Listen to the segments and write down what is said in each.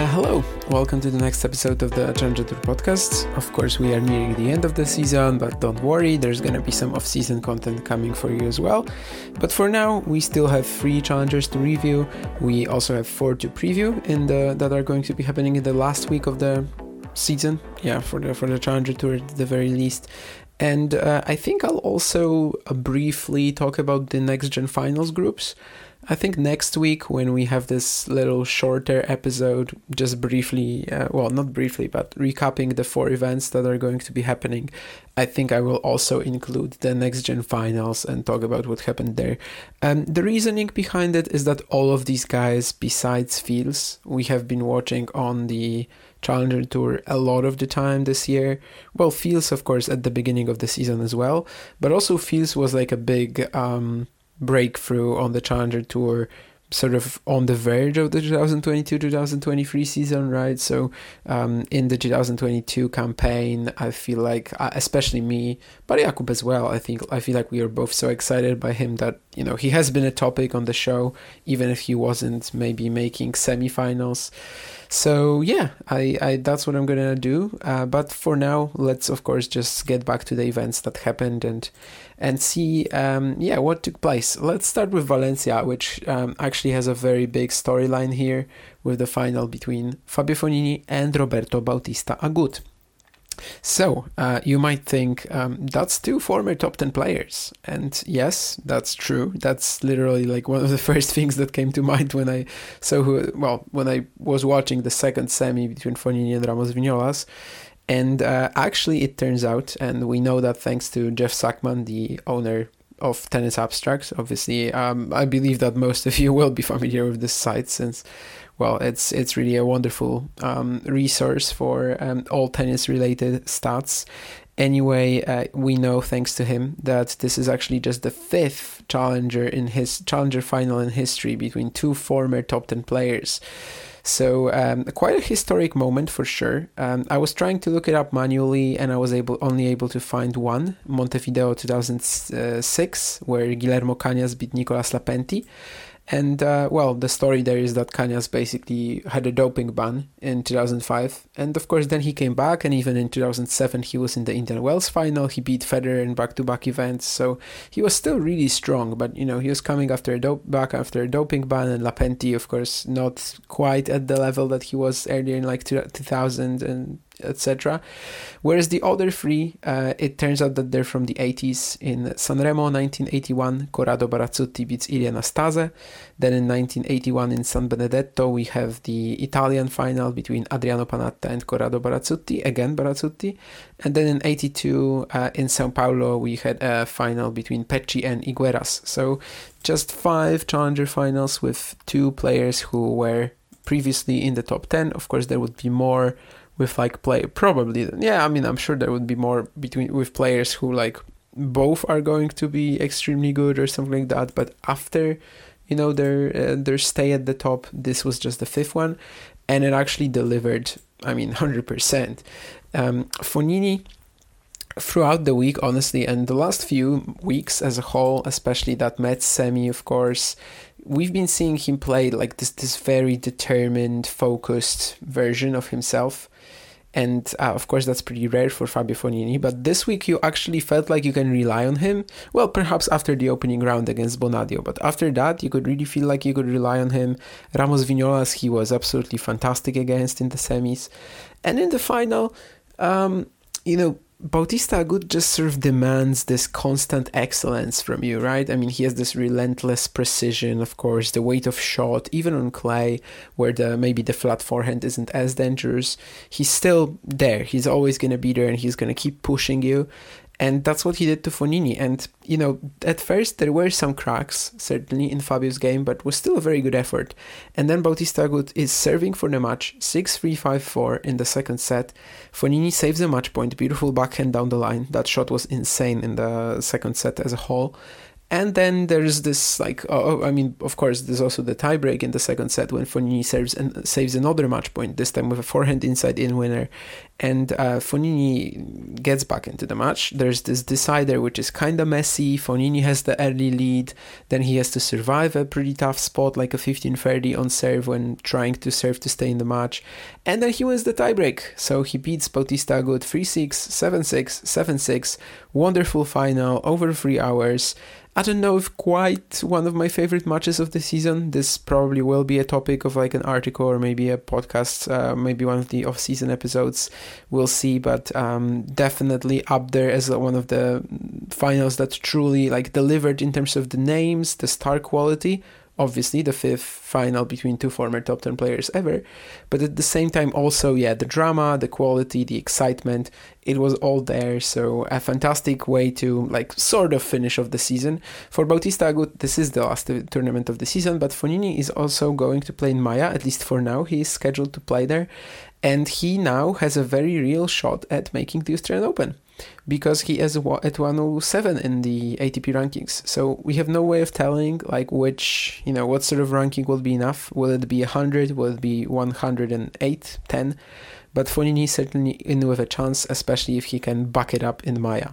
Uh, hello, welcome to the next episode of the Challenger Tour podcast. Of course, we are nearing the end of the season, but don't worry, there's gonna be some off season content coming for you as well. But for now, we still have three challengers to review. We also have four to preview in the that are going to be happening in the last week of the season. Yeah, for the for the Challenger Tour at the very least. And uh, I think I'll also uh, briefly talk about the next gen finals groups. I think next week, when we have this little shorter episode, just briefly, uh, well, not briefly, but recapping the four events that are going to be happening, I think I will also include the next gen finals and talk about what happened there. Um, the reasoning behind it is that all of these guys, besides Fields, we have been watching on the Challenger Tour a lot of the time this year. Well, Fields, of course, at the beginning of the season as well, but also Fields was like a big. Um, breakthrough on the Challenger Tour sort of on the verge of the 2022-2023 season right so um, in the 2022 campaign i feel like uh, especially me but jakub as well i think i feel like we are both so excited by him that you know he has been a topic on the show even if he wasn't maybe making semifinals so yeah, I, I that's what I'm gonna do. Uh, but for now, let's of course just get back to the events that happened and and see um, yeah what took place. Let's start with Valencia, which um, actually has a very big storyline here with the final between Fabio Fognini and Roberto Bautista Agut. So, uh, you might think um, that's two former top 10 players. And yes, that's true. That's literally like one of the first things that came to mind when I saw who, well, when I was watching the second semi between Fognini and Ramos Vinolas. And uh, actually, it turns out, and we know that thanks to Jeff Sackmann, the owner of Tennis Abstracts. Obviously, um, I believe that most of you will be familiar with this site since well, it's it's really a wonderful um, resource for um, all tennis related stats. Anyway, uh, we know thanks to him that this is actually just the fifth challenger in his challenger final in history between two former top ten players. So um, quite a historic moment for sure. Um, I was trying to look it up manually, and I was able only able to find one Montevideo 2006, where Guillermo Cañas beat Nicolas Lapentti. And uh, well, the story there is that Cañas basically had a doping ban in 2005, and of course then he came back, and even in 2007 he was in the Indian Wells final. He beat Federer in back-to-back events, so he was still really strong. But you know he was coming after a dope back after a doping ban, and Lapentti, of course, not quite at the level that he was earlier in like 2000 and etc. Whereas the other three, uh, it turns out that they're from the 80s. In Sanremo 1981, Corrado Barazzutti beats Ilie Nastase. Then in 1981 in San Benedetto, we have the Italian final between Adriano Panatta and Corrado Barazzutti, again Barazzutti. And then in 82 uh, in Sao Paulo, we had a final between Pecci and Higueras. So just five challenger finals with two players who were previously in the top 10. Of course, there would be more with like play probably yeah i mean i'm sure there would be more between with players who like both are going to be extremely good or something like that but after you know their uh, their stay at the top this was just the fifth one and it actually delivered i mean 100% um, Fognini throughout the week, honestly, and the last few weeks as a whole, especially that Metz semi, of course, we've been seeing him play like this this very determined, focused version of himself and uh, of course that's pretty rare for Fabio Fognini. But this week you actually felt like you can rely on him. Well, perhaps after the opening round against Bonadio, but after that you could really feel like you could rely on him. Ramos Vinolas he was absolutely fantastic against in the semis, and in the final, um, you know Bautista Agut just sort of demands this constant excellence from you, right? I mean, he has this relentless precision, of course, the weight of shot, even on clay, where the maybe the flat forehand isn't as dangerous. He's still there. He's always going to be there, and he's going to keep pushing you. And that's what he did to Fognini. And, you know, at first there were some cracks, certainly, in Fabio's game, but was still a very good effort. And then Bautista Agut is serving for the match, 6 3 5 4 in the second set. Fognini saves the match point, beautiful backhand down the line. That shot was insane in the second set as a whole. And then there's this like, oh, I mean, of course, there's also the tiebreak in the second set when Fognini serves and saves another match point. This time with a forehand inside in winner, and uh, Fognini gets back into the match. There's this decider which is kind of messy. Fognini has the early lead, then he has to survive a pretty tough spot like a 15-30 on serve when trying to serve to stay in the match, and then he wins the tiebreak. So he beats Bautista Agut 3-6, 7-6, 7-6. Wonderful final over three hours. I don't know if quite one of my favorite matches of the season. This probably will be a topic of like an article or maybe a podcast, uh, maybe one of the off-season episodes. We'll see, but um, definitely up there as one of the finals that truly like delivered in terms of the names, the star quality, obviously the fifth final between two former top 10 players ever. But at the same time also yeah the drama the quality the excitement it was all there. So a fantastic way to like sort of finish off the season. For Bautista Agut this is the last tournament of the season but Fognini is also going to play in Maia at least for now. He is scheduled to play there. And he now has a very real shot at making the Australian Open because he is at 107 in the ATP rankings. So we have no way of telling like which, you know, what sort of ranking will be enough. Will it be 100? Will it be 108, 10? But Fognini certainly in with a chance, especially if he can back it up in Maia.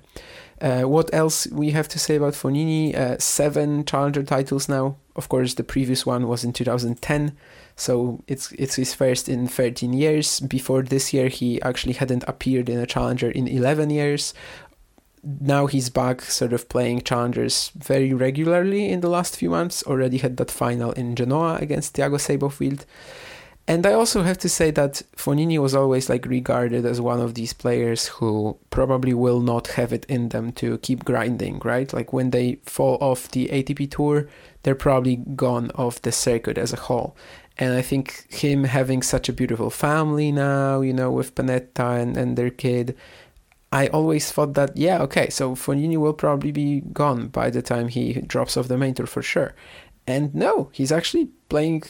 Uh, what else we have to say about Fognini? Uh, seven challenger titles now. Of course, the previous one was in 2010. So it's it's his first in 13 years. Before this year, he actually hadn't appeared in a challenger in 11 years. Now he's back, sort of playing challengers very regularly in the last few months. Already had that final in Genoa against Thiago Seyboth Wild. And I also have to say that Fognini was always like regarded as one of these players who probably will not have it in them to keep grinding, right? Like when they fall off the ATP tour, they're probably gone off the circuit as a whole. And I think him having such a beautiful family now, you know, with Pennetta and, and their kid, I always thought that, yeah, okay, so Fognini will probably be gone by the time he drops off the main tour for sure. And no, he's actually playing,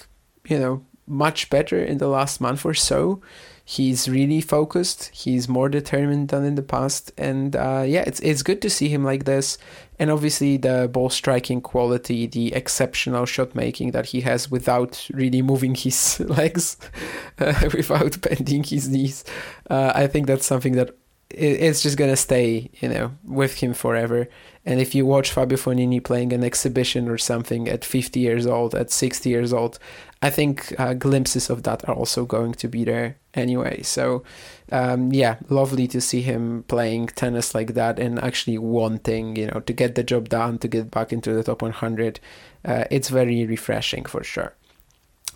you know, much better in the last month or so. He's really focused. He's more determined than in the past, and uh, yeah, it's it's good to see him like this. And obviously, the ball striking quality, the exceptional shot making that he has without really moving his legs, uh, without bending his knees. Uh, I think that's something that it's just gonna stay, you know, with him forever. And if you watch Fabio Fognini playing an exhibition or something at 50 years old, at 60 years old, I think uh, glimpses of that are also going to be there anyway. So, um, yeah, lovely to see him playing tennis like that and actually wanting, you know, to get the job done, to get back into the top 100. Uh, it's very refreshing for sure.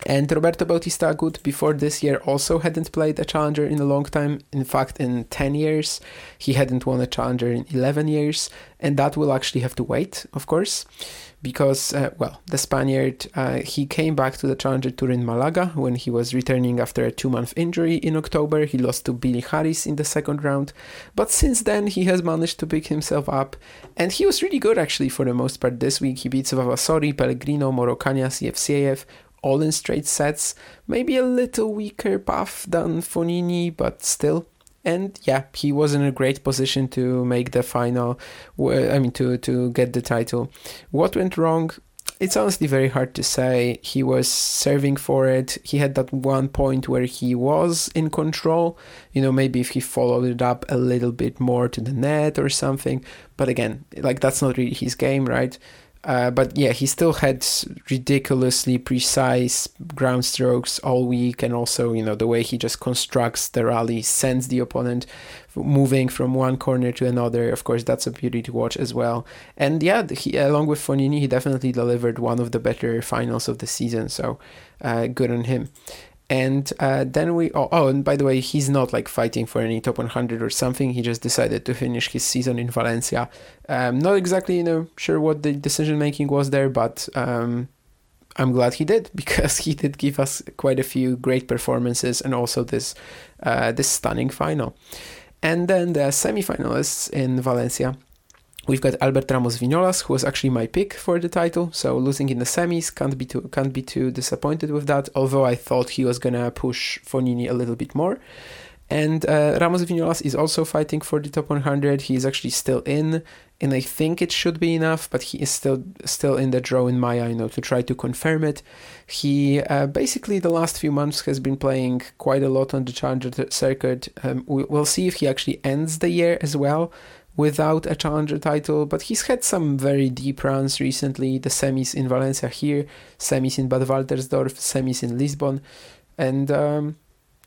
And Roberto Bautista Agut before this year also hadn't played a challenger in a long time. In fact, in 10 years, he hadn't won a challenger in 11 years. And that will actually have to wait, of course, because, uh, well, the Spaniard, uh, he came back to the challenger tour in Malaga when he was returning after a two month injury in October. He lost to Billy Harris in the second round. But since then, he has managed to pick himself up. And he was really good, actually, for the most part this week. He beats Vavasori, Pellegrino, Moro Cañas, CFCAF, all in straight sets. Maybe a little weaker path than Fognini, but still. And yeah, he was in a great position to make the final. I mean, to to get the title. What went wrong? It's honestly very hard to say. He was serving for it. He had that one point where he was in control. You know, maybe if he followed it up a little bit more to the net or something. But again, like that's not really his game, right? Uh, but yeah, he still had ridiculously precise ground strokes all week, and also you know the way he just constructs the rally, sends the opponent moving from one corner to another. Of course, that's a beauty to watch as well. And yeah, he, along with Fognini, he definitely delivered one of the better finals of the season. So uh, good on him. And uh, then we, oh, oh, and by the way, he's not like fighting for any top 100 or something. He just decided to finish his season in Valencia. Um, not exactly, you know, sure what the decision making was there, but um, I'm glad he did because he did give us quite a few great performances and also this uh, this stunning final. And then the semi-finalists in Valencia. We've got Albert Ramos Vinolas, who was actually my pick for the title. So losing in the semis can't be too can't be too disappointed with that. Although I thought he was gonna push Fognini a little bit more. And uh, Ramos Vinolas is also fighting for the top 100. He is actually still in, and I think it should be enough, but he is still still in the draw in Maia now to try to confirm it. He uh, basically the last few months has been playing quite a lot on the Challenger circuit. Um, we, will see if he actually ends the year as well without a challenger title, but he's had some very deep runs recently. The semis in Valencia here, semis in Bad Waltersdorf, semis in Lisbon, and um,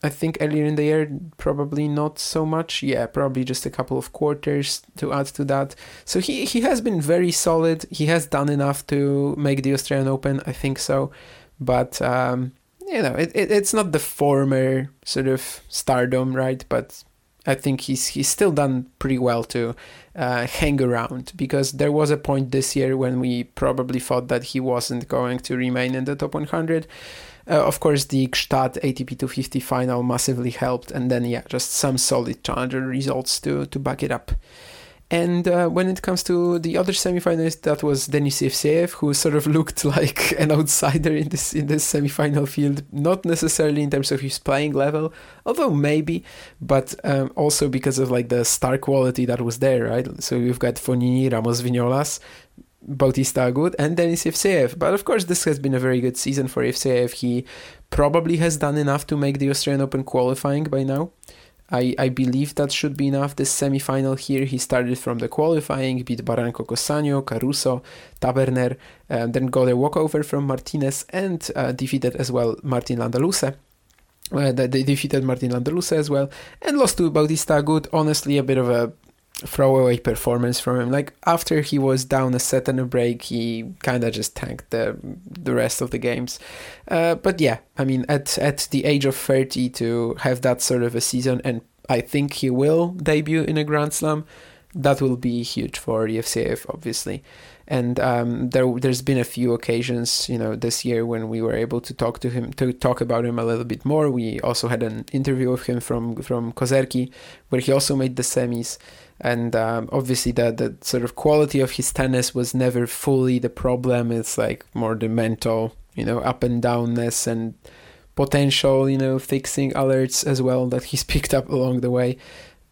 I think earlier in the year, probably not so much. Yeah, probably just a couple of quarters to add to that. So he, he has been very solid. He has done enough to make the Australian Open, I think so. But, um, you know, it, it, it's not the former sort of stardom, right? But I think he's he's still done pretty well to uh, hang around because there was a point this year when we probably thought that he wasn't going to remain in the top 100. Uh, of course, the Gstaad ATP 250 final massively helped, and then yeah, just some solid challenger results to to back it up. And uh, when it comes to the other semifinalist, that was Denis Evseev, who sort of looked like an outsider in this in this semifinal field. Not necessarily in terms of his playing level, although maybe, but um, also because of like the star quality that was there, right? So you've got Fognini, Ramos, Vinolas, Bautista Agut and Denis Evseev. But of course, this has been a very good season for Evseev. He probably has done enough to make the Australian Open qualifying by now. I, I believe that should be enough. This semi-final here, he started from the qualifying, beat Barranco Cosano, Caruso, Taberner, uh, then got a walkover from Martinez and uh, defeated as well Martin Landaluce. Uh, they defeated Martin Landaluce as well and lost to Bautista Agut. Honestly, a bit of a throwaway performance from him. Like after he was down a set and a break, he kind of just tanked the the rest of the games. Uh, but yeah, I mean, at at the age of thirty, to have that sort of a season, and I think he will debut in a Grand Slam. That will be huge for Evseev, obviously. And um, there, there's been a few occasions, you know, this year when we were able to talk to him, to talk about him a little bit more. We also had an interview with him from from Kozerki, where he also made the semis and um, obviously the the sort of quality of his tennis was never fully the problem. It's like more the mental, you know, up and downness and potential, you know, fixing alerts as well that he's picked up along the way.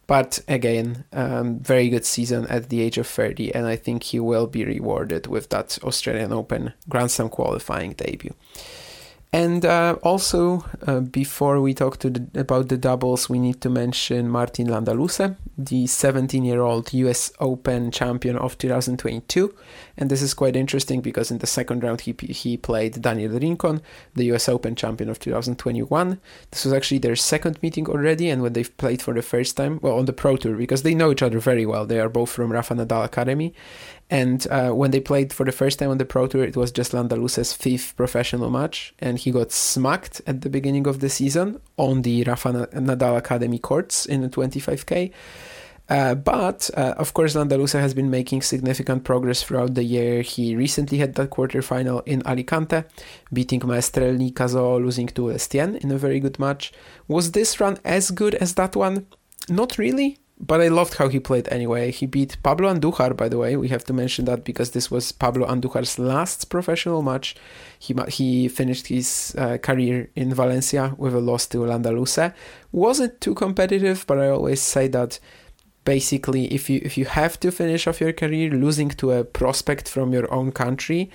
But again, um, very good season at the age of 30, and I think he will be rewarded with that Australian Open Grand Slam qualifying debut. And uh, also, uh, before we talk the, about the doubles, we need to mention Martin Landaluce, the 17 year old US Open champion of 2022. And this is quite interesting because in the second round, he, he played Daniel Rincon, the US Open champion of 2021. This was actually their second meeting already, and when they've played for the first time, well, on the Pro Tour, because they know each other very well. They are both from Rafa Nadal Academy. And uh, when they played for the first time on the Pro Tour, it was just Landaluce's fifth professional match, and he got smacked at the beginning of the season on the Rafa Nadal Academy courts in the 25k. Uh, but uh, of course, Landaluce has been making significant progress throughout the year. He recently had that quarterfinal in Alicante, beating Maestrelli Cazaux, losing to Estienne in a very good match. Was this run as good as that one? Not really, but I loved how he played anyway. He beat Pablo Andujar, by the way. We have to mention that because this was Pablo Andujar's last professional match. He he finished his uh, career in Valencia with a loss to Landaluce. Wasn't too competitive, but I always say that basically if you if you have to finish off your career losing to a prospect from your own country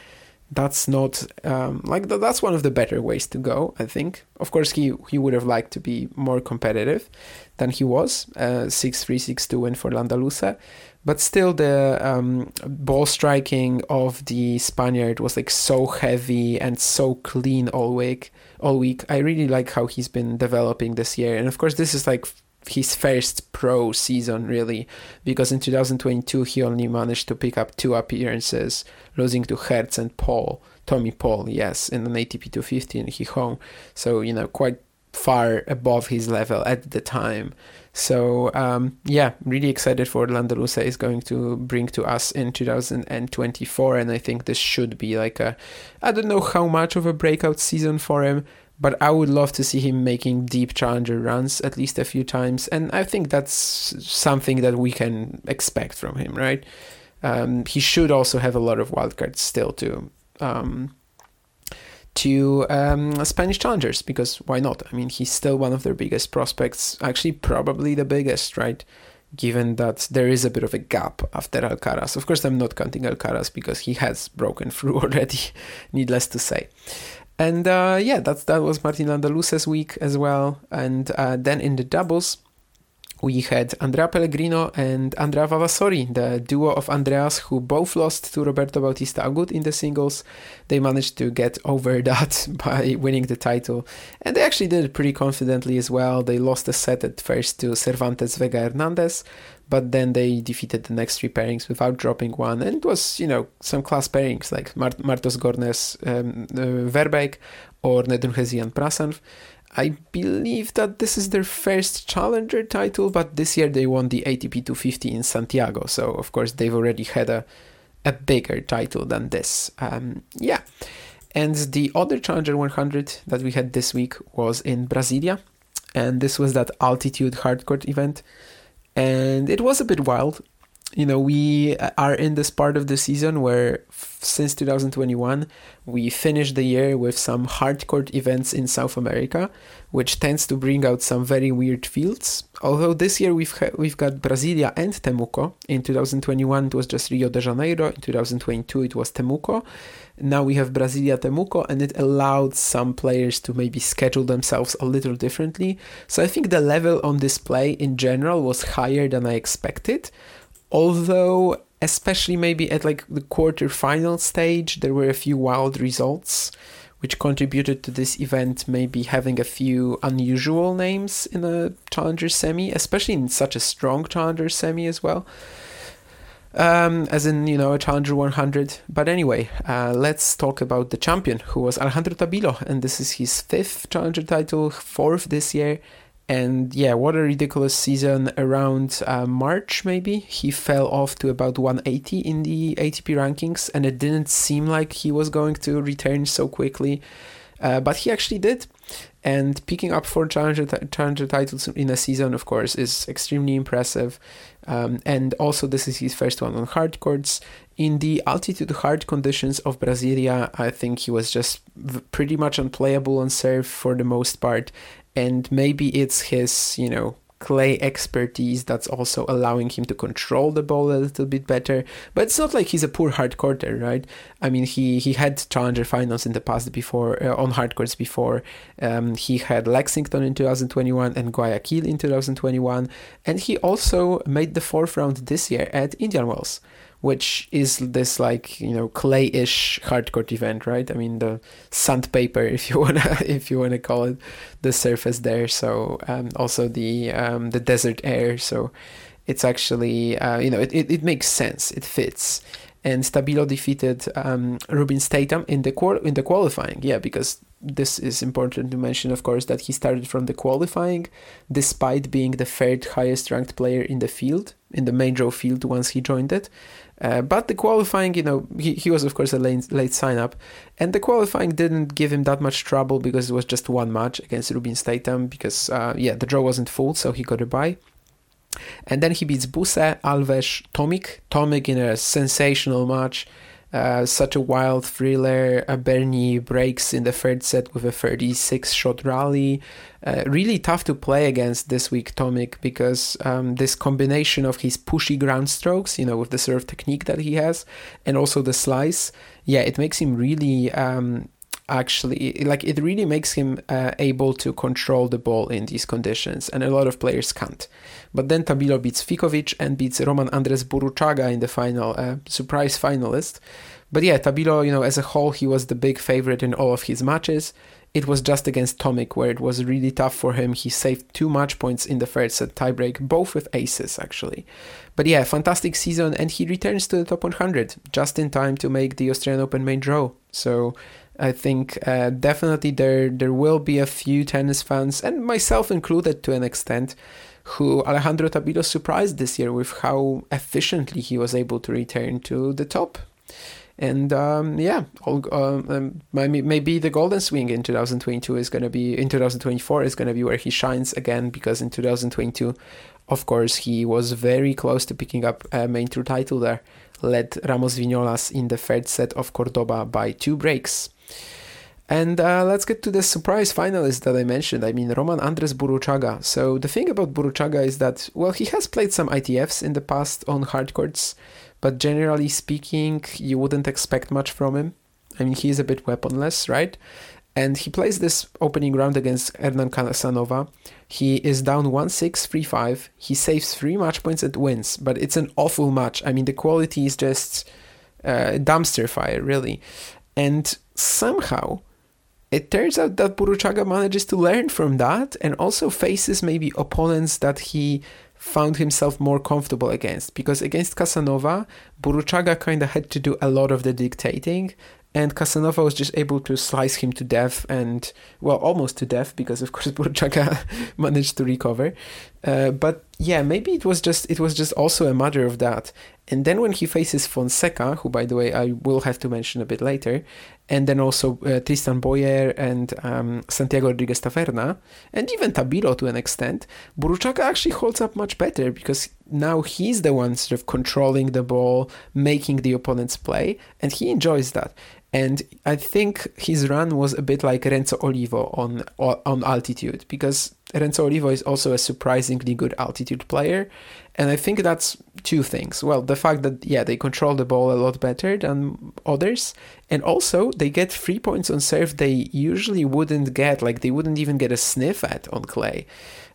that's not um, like that's one of the better ways to go i think. Of course he he would have liked to be more competitive than he was uh, 6-3 win for landaluce but still the um, ball striking of the spaniard was like so heavy and so clean all week all week. I really like how he's been developing this year. And of course this is like his first pro season really because in 2022 he only managed to pick up two appearances losing to Hertz and Paul Tommy Paul yes in an ATP 250 in Gijón. So you know quite far above his level at the time. So um, yeah really excited for Landaluce is going to bring to us in 2024 and I think this should be like a I don't know how much of a breakout season for him but I would love to see him making deep challenger runs at least a few times, and I think that's something that we can expect from him, right? Um, he should also have a lot of wildcards still to um, to um, Spanish challengers because why not? I mean, he's still one of their biggest prospects, actually, probably the biggest, right? Given that there is a bit of a gap after Alcaraz. Of course, I'm not counting Alcaraz because he has broken through already, needless to say. And uh, yeah, that's that was Martin Landaluce's week as well. And uh, then in the doubles, we had Andrea Pellegrino and Andrea Vavasori, the duo of Andreas, who both lost to Roberto Bautista Agut in the singles. They managed to get over that by winning the title, and they actually did it pretty confidently as well. They lost a set at first to Cervantes Vega Hernandez, but then they defeated the next three pairings without dropping one, and it was you know some class pairings like Mart- Martos Gornes um, uh, Verbeek or Nedunchezhiyan Prashanth. I believe that this is their first challenger title, but this year they won the ATP 250 in Santiago. So of course they've already had a a bigger title than this. Um, yeah, and the other challenger 100 that we had this week was in Brasilia, and this was that altitude hardcourt event, and it was a bit wild you know, we are in this part of the season where f- since 2021 we finished the year with some hardcourt events in South America, which tends to bring out some very weird fields. Although this year we've ha- we've got Brasilia and Temuco. In 2021 it was just Rio de Janeiro. In 2022 it was Temuco. Now we have Brasilia Temuco, and it allowed some players to maybe schedule themselves a little differently. So I think the level on display in general was higher than I expected although especially maybe at like the quarter-final stage there were a few wild results which contributed to this event maybe having a few unusual names in a challenger semi especially in such a strong challenger semi as well. Um, as in you know a challenger 100 but anyway uh, let's talk about the champion who was alejandro tabilo and this is his fifth challenger title fourth this year and yeah, what a ridiculous season. Around uh, March, maybe, he fell off to about 180 in the ATP rankings, and it didn't seem like he was going to return so quickly. Uh, but he actually did. And picking up four challenger, t- challenger titles in a season, of course, is extremely impressive. Um, and also, this is his first one on hard courts. In the altitude hard conditions of Brasilia, I think he was just v- pretty much unplayable on serve for the most part and maybe it's his you know clay expertise that's also allowing him to control the ball a little bit better. But it's not like he's a poor hard courter, right? I mean, he he had challenger finals in the past before uh, on hard courts before. Um, he had Lexington in 2021 and Guayaquil in 2021, and he also made the fourth round this year at Indian Wells which is this like you know clay-ish hardcourt event, right? I mean the sandpaper, if you wanna if you wanna call it, the surface there. So um, also the um, the desert air. So it's actually uh, you know it, it, it makes sense. It fits. And Tabilo defeated um, Rubin Statham in the qual- in the qualifying. Yeah, because this is important to mention, of course, that he started from the qualifying, despite being the third highest ranked player in the field, in the main draw field once he joined it. Uh, but the qualifying, you know, he, he was of course a late, late sign up, and the qualifying didn't give him that much trouble because it was just one match against Rubin Statham because uh, yeah the draw wasn't full, so he got a bye. And then he beats Buse, Alves, Tomic, Tomic in a sensational match. Uh, such a wild thriller. Bernie breaks in the third set with a 36 shot rally. Uh, really tough to play against this week, Tomic, because um, this combination of his pushy ground strokes, you know, with the serve technique that he has, and also the slice, yeah, it makes him really um, actually like it really makes him uh, able to control the ball in these conditions and a lot of players can't but then tabilo beats Ficovich and beats roman andres burruchaga in the final uh, surprise finalist but yeah tabilo you know as a whole he was the big favorite in all of his matches it was just against Tomic where it was really tough for him. He saved two match points in the first set tiebreak, both with aces actually. But yeah, fantastic season, and he returns to the top 100 just in time to make the Australian Open main draw. So I think uh, definitely there there will be a few tennis fans, and myself included to an extent, who Alejandro Tabilo surprised this year with how efficiently he was able to return to the top. And um, yeah, all, um, maybe the Golden Swing in 2022 is going to be in 2024 is going to be where he shines again because in 2022, of course, he was very close to picking up a main tour title there, led Ramos Vinolas in the third set of Cordoba by two breaks. And uh, let's get to the surprise finalist that I mentioned. I mean, Roman Andres Burruchaga. So the thing about Burruchaga is that, well, he has played some ITFs in the past on hard courts, but generally speaking, you wouldn't expect much from him. I mean, he's a bit weaponless, right? And he plays this opening round against Hernan Casanova. He is down 1 6, 3 5. He saves three match points and wins, but it's an awful match. I mean, the quality is just uh, dumpster fire, really. And somehow, it turns out that Burruchaga manages to learn from that and also faces maybe opponents that he found himself more comfortable against. Because against Casanova, Burruchaga kind of had to do a lot of the dictating, and Casanova was just able to slice him to death and well almost to death because of course Burruchaga managed to recover uh, but yeah maybe it was just it was just also a matter of that and then when he faces Fonseca who by the way I will have to mention a bit later and then also uh, Tristan Boyer and um, Santiago Rodriguez Taverna and even Tabilo to an extent. Burruchaga actually holds up much better because now he's the one sort of controlling the ball making the opponents play and he enjoys that and I think his run was a bit like Renzo Olivo on on altitude because Renzo Olivo is also a surprisingly good altitude player, and I think that's two things. Well, the fact that yeah they control the ball a lot better than others, and also they get three points on serve they usually wouldn't get, like they wouldn't even get a sniff at on clay.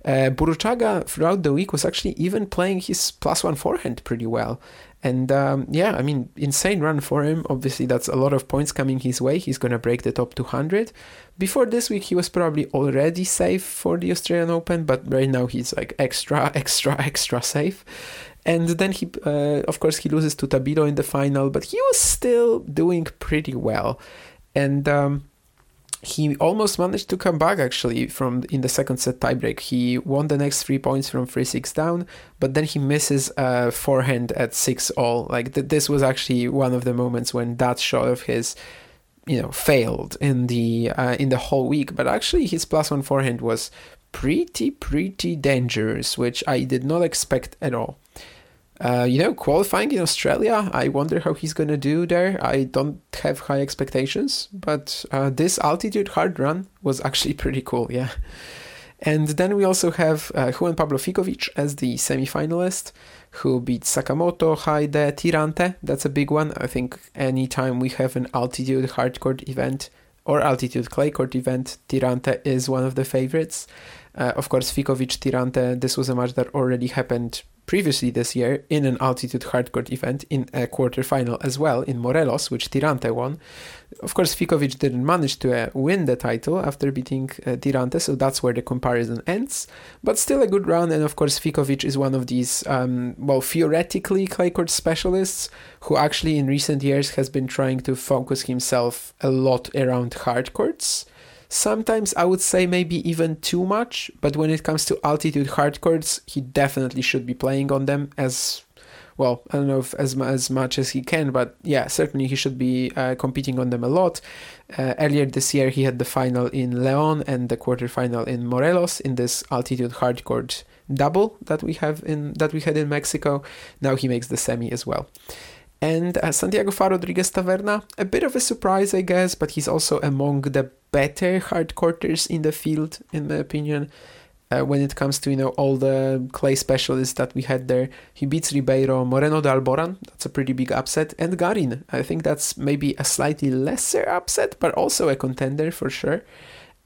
Uh, Burruchaga throughout the week was actually even playing his plus one forehand pretty well, and um, yeah, I mean, insane run for him. Obviously, that's a lot of points coming his way. He's going to break the top 200. Before this week, he was probably already safe for the Australian Open, but right now he's like extra, extra, extra safe. And then he, uh, of course, he loses to Tabilo in the final, but he was still doing pretty well. And um, he almost managed to come back actually from in the second set tiebreak. He won the next three points from three six down, but then he misses a forehand at six all. Like th- this was actually one of the moments when that shot of his, you know, failed in the uh, in the whole week. But actually, his plus one forehand was pretty pretty dangerous, which I did not expect at all. Uh, you know, qualifying in Australia, I wonder how he's going to do there. I don't have high expectations, but uh, this altitude hard run was actually pretty cool, yeah. And then we also have uh, Juan Pablo Ficovich as the semi-finalist, who beat Sakamoto, Heide, Tirante. That's a big one. I think anytime we have an altitude hardcourt event or altitude clay court event, Tirante is one of the favorites. Uh, of course, Ficovich Tirante, this was a match that already happened previously this year in an altitude hardcourt event in a quarterfinal as well in Morelos, which Tirante won. Of course, Ficovich didn't manage to uh, win the title after beating uh, Tirante, so that's where the comparison ends. But still a good run, and of course, Ficovich is one of these, um, well, theoretically clay court specialists who actually in recent years has been trying to focus himself a lot around hard courts. Sometimes I would say maybe even too much, but when it comes to altitude hard courts, he definitely should be playing on them as well. I don't know if as as much as he can, but yeah, certainly he should be uh, competing on them a lot. Uh, earlier this year, he had the final in Leon and the quarterfinal in Morelos in this altitude hard court double that we have in that we had in Mexico. Now he makes the semi as well. And uh, Santiago Fa Rodriguez Taverna, a bit of a surprise, I guess, but he's also among the better hardcourters in the field, in my opinion. Uh, when it comes to you know all the clay specialists that we had there, he beats Ribeiro, Moreno de Alboran. That's a pretty big upset, and Garin. I think that's maybe a slightly lesser upset, but also a contender for sure.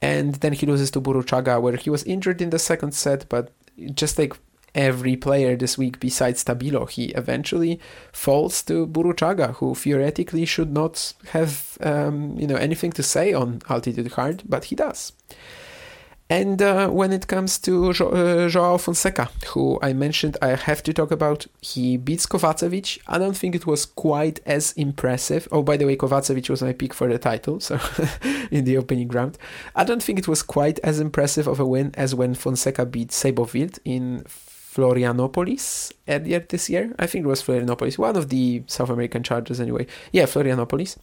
And then he loses to Burruchaga, where he was injured in the second set, but just like every player this week besides Tabilo. He eventually falls to Burruchaga, who theoretically should not have um, you know anything to say on altitude hard, but he does. And uh, when it comes to jo- uh, Joao Fonseca, who I mentioned I have to talk about, he beats Kovacevic. I don't think it was quite as impressive. Oh, by the way, Kovacevic was my pick for the title, so in the opening round. I don't think it was quite as impressive of a win as when Fonseca beat Seyboth in Florianopolis earlier this year. I think it was Florianopolis, one of the South American charters anyway. Yeah, Florianopolis.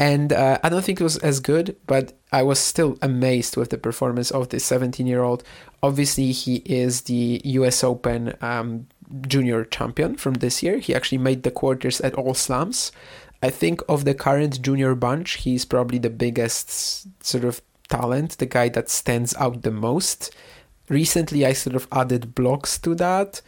And uh, I don't think it was as good, but I was still amazed with the performance of this 17 year old. Obviously, he is the US Open um, junior champion from this year. He actually made the quarters at all slams. I think of the current junior bunch, he's probably the biggest sort of talent, the guy that stands out the most. Recently, I sort of added Blockx to that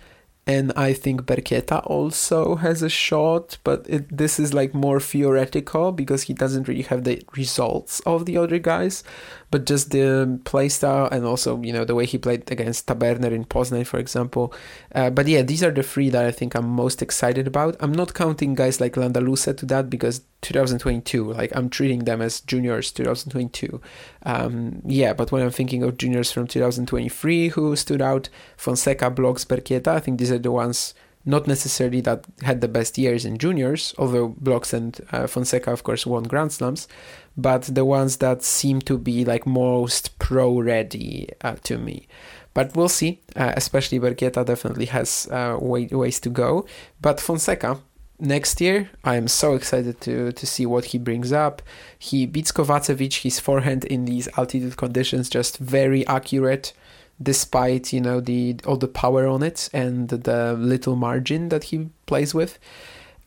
and I think Berkieta also has a shot, but it, this is like more theoretical because he doesn't really have the results of the other guys, but just the playstyle and also you know the way he played against Taberner in Poznan, for example. Uh, but yeah, these are the three that I think I'm most excited about. I'm not counting guys like Landaluce to that because 2022, like I'm treating them as juniors 2022. Um, yeah, but when I'm thinking of juniors from 2023 who stood out, Fonseca, Blockx, Berkieta, I think these are the ones not necessarily that had the best years in juniors, although Blockx and uh, Fonseca, of course, won Grand Slams, but the ones that seem to be like most pro ready uh, to me. But we'll see. Uh, especially Berkieta definitely has uh, way, ways to go. But Fonseca, next year. I am so excited to to see what he brings up. He beats Kovacevic. His forehand in these altitude conditions just very accurate, despite you know the all the power on it and the little margin that he plays with.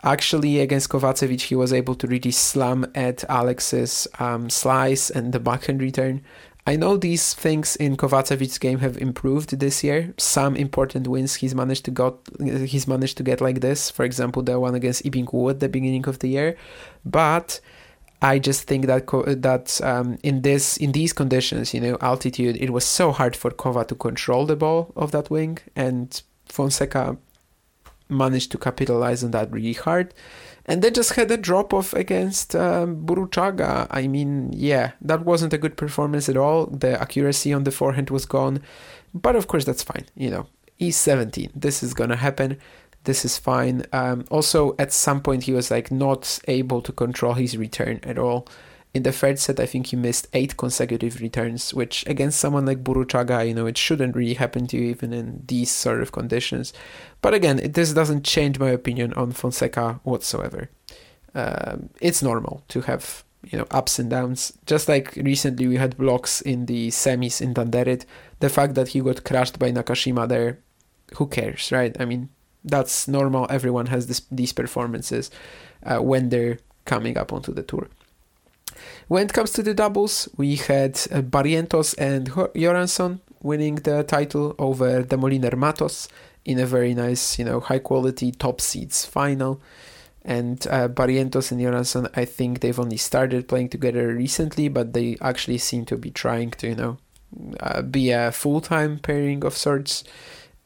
Actually, against Kovacevic, he was able to really slam at Alex's um, slice and the backhand return. I know these things in Kovacevic's game have improved this year. Some important wins he's managed to got he's managed to get like this. For example, the one against Yibing Wu at the beginning of the year. But I just think that that um, in this in these conditions, you know, altitude, it was so hard for Kova to control the ball of that wing, and Fonseca managed to capitalize on that really hard and they just had a drop off against um, Burruchaga. I mean, yeah, that wasn't a good performance at all. The accuracy on the forehand was gone, but of course that's fine. You know, he's 17. This is gonna happen. This is fine. Um, also, at some point, he was like not able to control his return at all. In the third set, I think he missed eight consecutive returns, which against someone like Burruchaga, you know, it shouldn't really happen to you even in these sort of conditions. But again, it, this doesn't change my opinion on Fonseca whatsoever. Um, it's normal to have you know ups and downs. Just like recently we had Blockx in the semis in Danderyd. The fact that he got crushed by Nakashima there, who cares, right? I mean, that's normal. Everyone has this, these performances uh, when they're coming up onto the tour. When it comes to the doubles, we had uh, Barrientos and Göransson winning the title over the Moliner Matos in a very nice, you know, high quality top seeds final. And uh, Barrientos and Göransson, I think they've only started playing together recently, but they actually seem to be trying to, you know, uh, be a full time pairing of sorts.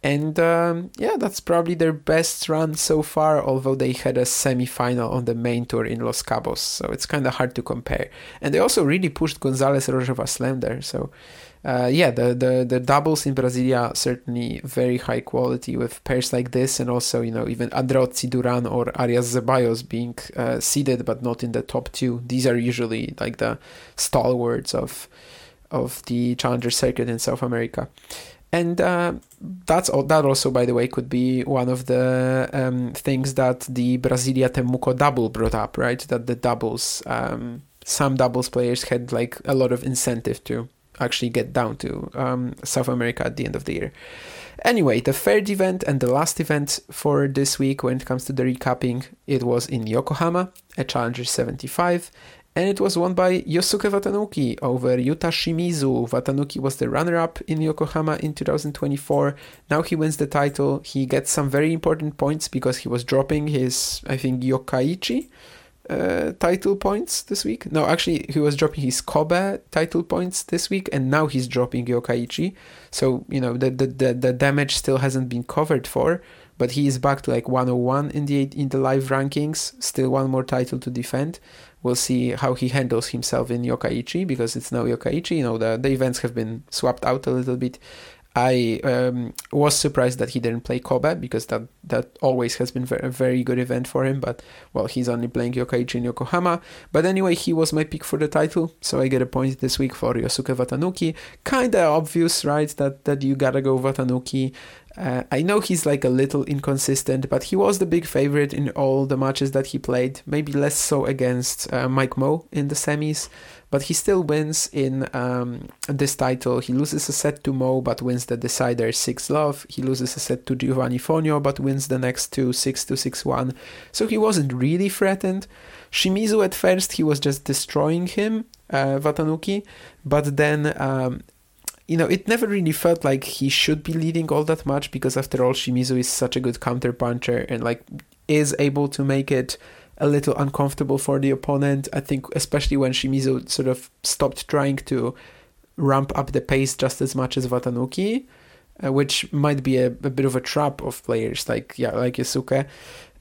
And um, yeah, that's probably their best run so far, although they had a semi final on the main tour in Los Cabos, so it's kind of hard to compare. And they also really pushed Gonzalez Roger Vasselin there, so uh, yeah, the, the, the doubles in Brasilia certainly very high quality with pairs like this, and also, you know, even Andreozzi Duran or Arias Zeballos being uh, seeded but not in the top two. These are usually like the stalwarts of of the challenger circuit in South America and uh, that's all, that also by the way could be one of the um, things that the Brasilia Temuco double brought up right? That the doubles um, some doubles players had like a lot of incentive to actually get down to um, South America at the end of the year. Anyway the third event and the last event for this week when it comes to the recapping it was in Yokohama at Challenger 75 and it was won by Yosuke Watanuki over Yuta Shimizu. Watanuki was the runner up in Yokohama in 2024. Now he wins the title. He gets some very important points because he was dropping his, I think, Yokkaichi uh, title points this week. No, actually, he was dropping his Kobe title points this week, and now he's dropping Yokkaichi. So, you know, the, the, the, the damage still hasn't been covered for but he is back to like 101 in the in the live rankings still one more title to defend We'll see how he handles himself in Yokkaichi because it's now Yokkaichi. You know, the, the events have been swapped out a little bit. I um, was surprised that he didn't play Kobe because that, that always has been a very good event for him. But well, he's only playing Yokkaichi in Yokohama. But anyway, he was my pick for the title, so I get a point this week for Yosuke Watanuki. Kinda obvious, right? That that you gotta go Watanuki. Uh, I know he's like a little inconsistent, but he was the big favorite in all the matches that he played. Maybe less so against uh, Mike Mmoh in the semis, but he still wins in um, this title. He loses a set to Mmoh, but wins the decider 6 love. He loses a set to Giovanni Fonio, but wins the next two 6 to 6 1. So he wasn't really threatened. Shimizu at first, he was just destroying him, uh, Watanuki, but then. Um, you know, it never really felt like he should be leading all that much because after all, Shimizu is such a good counter puncher and like is able to make it a little uncomfortable for the opponent. I think, especially when Shimizu sort of stopped trying to ramp up the pace just as much as Watanuki, uh, which might be a, a, bit of a trap of players like yeah, like Yusuke.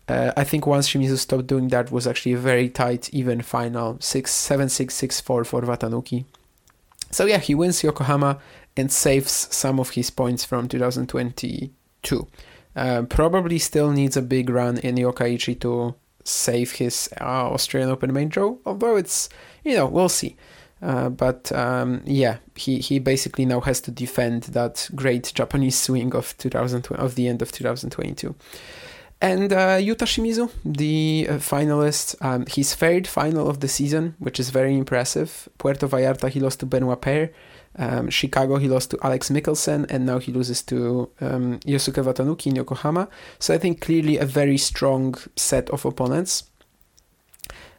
Uh, I think once Shimizu stopped doing that was actually a very tight, even final six seven six six four for Watanuki. So yeah, he wins Yokohama and saves some of his points from 2022. Uh, probably still needs a big run in Yokkaichi to save his uh, Australian Open main draw, although it's, you know, we'll see. Uh, but um, yeah, he, he basically now has to defend that great Japanese swing of 2000 of the end of 2022. And uh, Yuta Shimizu, the uh, finalist, um, his third final of the season, which is very impressive. Puerto Vallarta, he lost to Benoit Paire. Um, Chicago, he lost to Alex Michelsen, and now he loses to um, Yosuke Watanuki in Yokohama. So I think clearly a very strong set of opponents.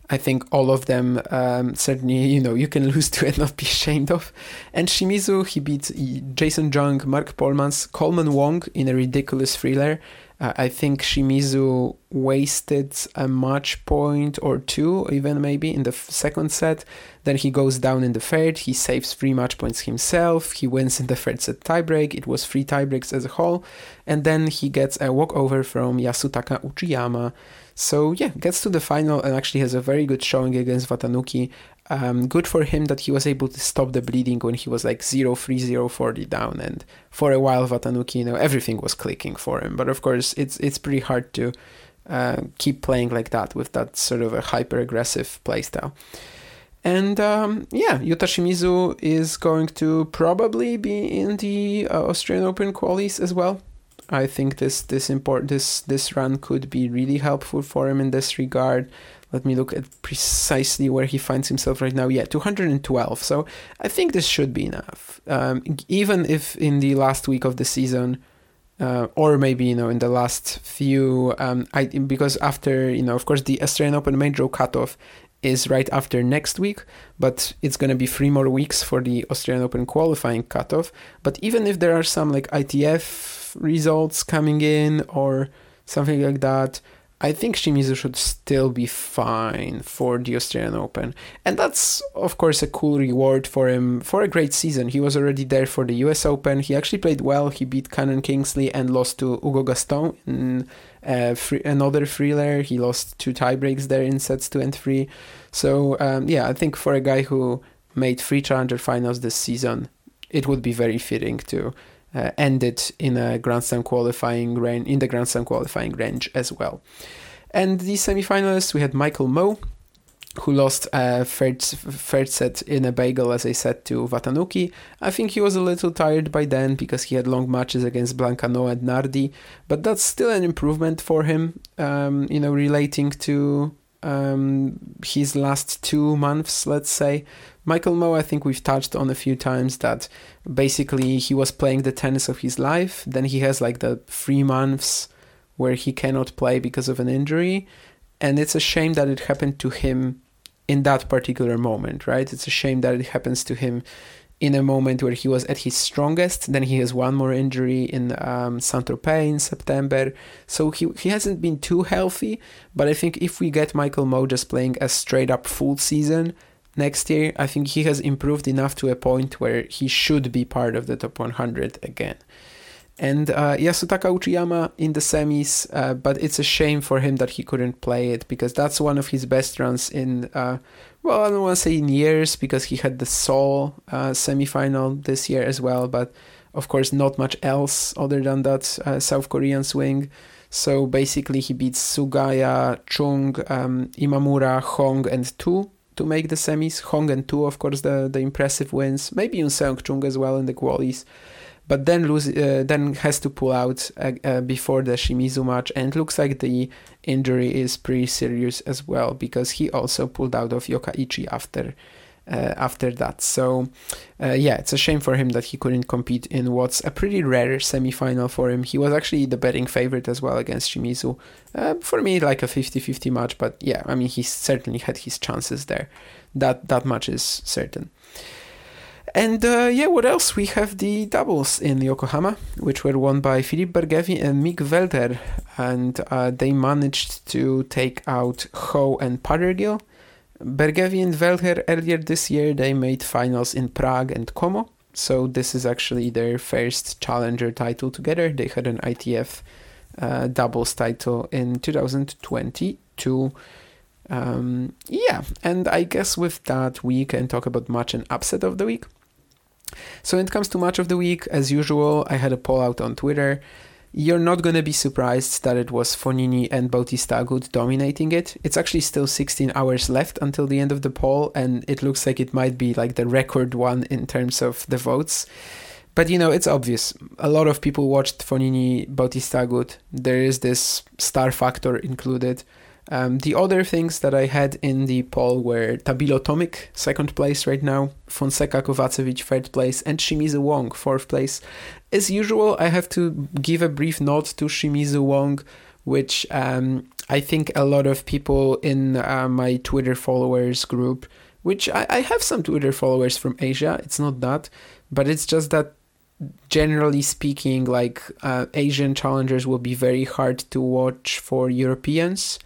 I think all of them um, certainly, you know, you can lose to and not be ashamed of. And Shimizu, he beat Jason Jung, Mark Polmans, Coleman Wong in a ridiculous thriller. Uh, I think Shimizu wasted a match point or two, even maybe in the f- second set. Then he goes down in the third. He saves three match points himself. He wins in the third set tiebreak. It was three tiebreaks as a whole. And then he gets a walkover from Yasutaka Uchiyama. So yeah, gets to the final and actually has a very good showing against Watanuki. Um, good for him that he was able to stop the bleeding when he was like 0 3 0 40 down. And for a while, Watanuki, you know, everything was clicking for him. But of course, it's it's pretty hard to uh, keep playing like that with that sort of a hyper aggressive playstyle. And um, yeah, Yuta Shimizu is going to probably be in the uh, Australian Open qualies as well. I think this this import this this run could be really helpful for him in this regard. Let me look at precisely where he finds himself right now. Yeah, 212. So I think this should be enough. Um, even if in the last week of the season, uh, or maybe you know in the last few, um, I because after you know of course the Australian Open main draw cutoff is right after next week, but it's going to be three more weeks for the Australian Open qualifying cutoff. But even if there are some like ITF results coming in or something like that, I think Shimizu should still be fine for the Australian Open. And that's, of course, a cool reward for him for a great season. He was already there for the US Open. He actually played well. He beat Cannon Kingsley and lost to Hugo Gaston in uh, free, another thriller. He lost two tiebreaks there in sets two and three. So, um, yeah, I think for a guy who made three challenger finals this season, it would be very fitting to uh, ended in a Grand Slam qualifying range in the Grand Slam qualifying range as well. And the semifinalists we had Michael Mmoh, who lost a third, third set in a bagel, as I said, to Watanuki. I think he was a little tired by then because he had long matches against Blancaneaux and Nardi, but that's still an improvement for him, um, you know, relating to um, his last two months, let's say. Michael Mmoh, I think we've touched on a few times that basically he was playing the tennis of his life. Then he has like the three months where he cannot play because of an injury. And it's a shame that it happened to him in that particular moment, right? It's a shame that it happens to him in a moment where he was at his strongest. Then he has one more injury in um, Saint Tropez in September. So he, he hasn't been too healthy. But I think if we get Michael Mmoh just playing a straight up full season, next year, I think he has improved enough to a point where he should be part of the top 100 again. And uh, Yasutaka Uchiyama in the semis, uh, but it's a shame for him that he couldn't play it because that's one of his best runs in, uh, well, I don't want to say in years because he had the Seoul uh, semifinal this year as well, but of course, not much else other than that uh, South Korean swing. So basically, he beats Sugaya, Chung, um, Imamura, Hong, and Tu to make the semis. Hong and Tu, of course, the, the impressive wins. Maybe Yoon Seong Chung as well in the qualies. but then lose, uh, then has to pull out uh, uh, before the Shimizu match, and looks like the injury is pretty serious as well because he also pulled out of Yokkaichi after after that. So, uh, yeah, it's a shame for him that he couldn't compete in what's a pretty rare semi-final for him. He was actually the betting favorite as well against Shimizu. Uh, for me, like a 50-50 match, but yeah, I mean, he certainly had his chances there. That that much is certain. And uh, yeah, what else? We have the doubles in Yokohama, which were won by Filip Bergevi and Mick Veldheer, and uh, they managed to take out Ho and Puttergill. Bergevi and Veldheer earlier this year they made finals in Prague and Como. So this is actually their first challenger title together. They had an ITF uh, doubles title in 2022. Um, yeah, and I guess with that we can talk about match and upset of the week. So when it comes to match of the week, as usual, I had a poll out on Twitter you're not going to be surprised that it was Fognini and Bautista Agut dominating it. It's actually still 16 hours left until the end of the poll, and it looks like it might be like the record one in terms of the votes. But you know, it's obvious. A lot of people watched Fognini Bautista Agut. There is this star factor included. Um, the other things that I had in the poll were Tabilo Tomic, second place right now, Fonseca Kovacevic, third place, and Shimizu Wong, fourth place. As usual, I have to give a brief nod to Shimizu Wong, which um, I think a lot of people in uh, my Twitter followers group, which I, I have some Twitter followers from Asia, it's not that, but it's just that generally speaking, like uh, Asian challengers will be very hard to watch for Europeans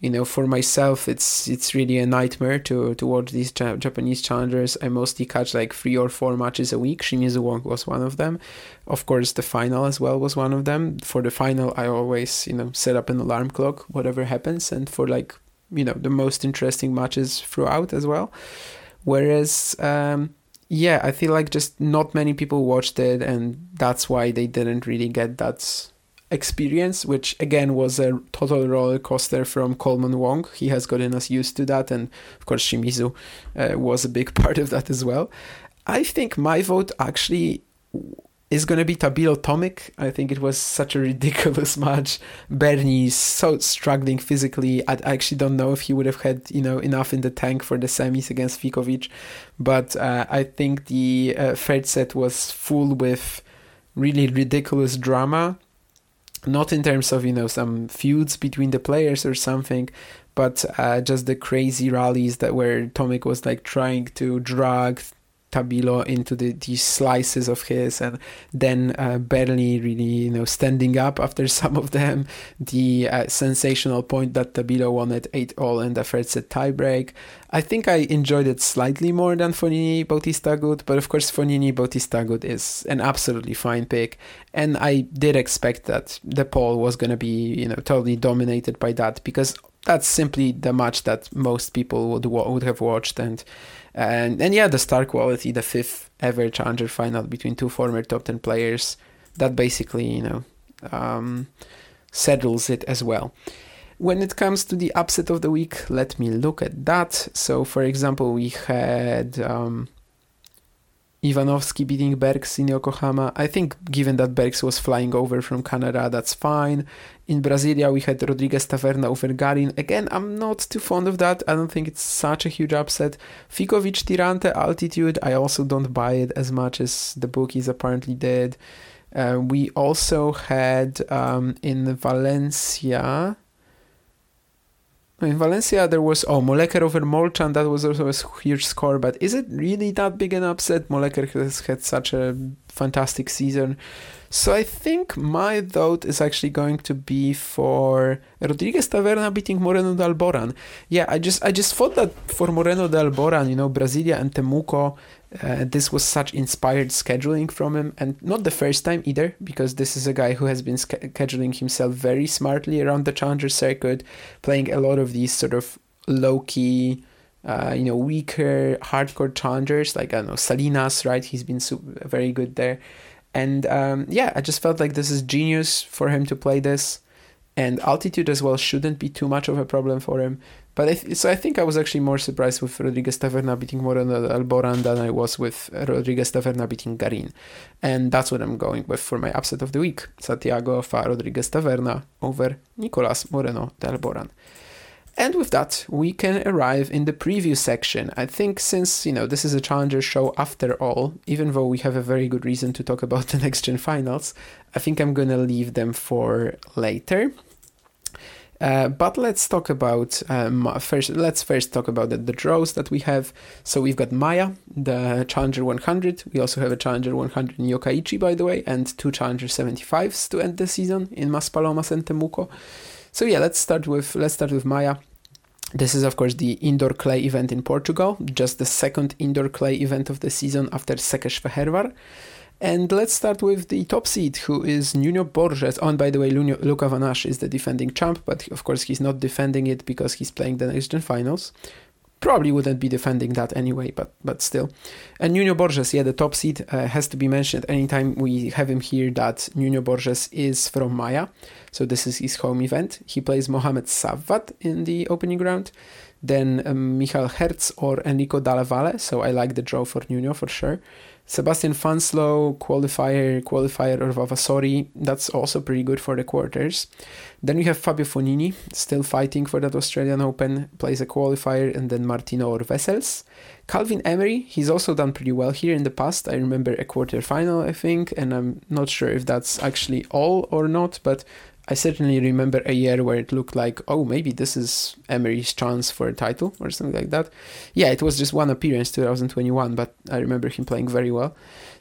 you know for myself it's it's really a nightmare to to watch these japanese challengers. I mostly catch like three or four matches a week. Shimizu wong was one of them. Of course the final as well was one of them. For the final i always you know set up an alarm clock whatever happens and for like you know the most interesting matches throughout as well. Whereas um yeah i feel like just not many people watched it and that's why they didn't really get that experience, which again was a total roller coaster from Coleman Wong. He has gotten us used to that, and of course Shimizu uh, was a big part of that as well. I think my vote actually is going to be Tabilo Tomic. I think it was such a ridiculous match. Bernie so struggling physically. I actually don't know if he would have had you know enough in the tank for the semis against Ficovich, but uh, I think the uh, third set was full with really ridiculous drama not in terms of you know some feuds between the players or something but uh, just the crazy rallies that where Tomic was like trying to drag Tabilo into the, these slices of his, and then uh, barely really you know standing up after some of them. The uh, sensational point that Tabilo won at eight all in the first set tiebreak. I think I enjoyed it slightly more than Fognini Bautista Agut, but of course Fognini Bautista Agut is an absolutely fine pick, and I did expect that the poll was gonna be you know totally dominated by that because that's simply the match that most people would would have watched and and and yeah, the star quality, the fifth ever challenger final between two former top ten players, that basically you know um, settles it as well. When it comes to the upset of the week, let me look at that. So, for example, we had um, Ivanovski beating Bergs in Yokohama. I think given that Bergs was flying over from Canada, that's fine. In Brasilia, we had Rodriguez Taverna over Garin. Again, I'm not too fond of that. I don't think it's such a huge upset. Ficovich Tirante altitude, I also don't buy it as much as the bookies apparently did. Uh, we also had um, in Valencia, in Valencia, there was oh Molleker over Molchan. That was also a huge score. But is it really that big an upset? Molleker has had such a fantastic season. So I think my vote is actually going to be for Rodriguez Taverna beating Moreno de Alboran. Yeah, I just I just thought that for Moreno de Alboran, you know, Brasilia and Temuco, uh, this was such inspired scheduling from him, and not the first time either, because this is a guy who has been scheduling himself very smartly around the challenger circuit, playing a lot of these sort of low key, uh, you know, weaker hardcore challengers like I don't know Salinas, right? He's been super, very good there, and um, yeah, I just felt like this is genius for him to play this and altitude as well shouldn't be too much of a problem for him. But I th- so I think I was actually more surprised with Rodriguez Taverna beating Moreno Alboran than I was with Rodriguez Taverna beating Garin. And that's what I'm going with for my upset of the week. Santiago Fa Rodriguez Taverna over Nicolas Moreno de Alboran. And with that, we can arrive in the preview section. I think since, you know, this is a challenger show after all, even though we have a very good reason to talk about the next gen finals, I think I'm going to leave them for later. Uh, but let's talk about um, first. Let's first talk about the, the, draws that we have. So we've got Maia, the Challenger 100. We also have a Challenger 100 in Yokkaichi, by the way, and two Challenger 75s to end the season in Maspalomas and Temuco. So yeah, let's start with let's start with Maia. This is of course the indoor clay event in Portugal, just the second indoor clay event of the season after Szekesfehérvár. And let's start with the top seed, who is Nuno Borges. Oh, and by the way, Luca Van Assche is the defending champ, but of course he's not defending it because he's playing the next gen finals. Probably wouldn't be defending that anyway, but but still. And Nuno Borges, yeah, the top seed uh, has to be mentioned anytime we have him here. That Nuno Borges is from Maia, so this is his home event. He plays Mohamed Safwat in the opening round, then um, Michael Herz or Enrico Dalla Valle. So I like the draw for Nuno for sure. Sebastian Fanselow, qualifier, qualifier or Vavasori, that's also pretty good for the quarters. Then we have Fabio Fognini, still fighting for that Australian Open, plays a qualifier, and then Martino or Wessels. Calvin Hemery, he's also done pretty well here in the past. I remember a quarter final, I think, and I'm not sure if that's actually all or not, but I certainly remember a year where it looked like, oh, maybe this is Hemery's chance for a title or something like that. Yeah, it was just one appearance, 2021, but I remember him playing very well.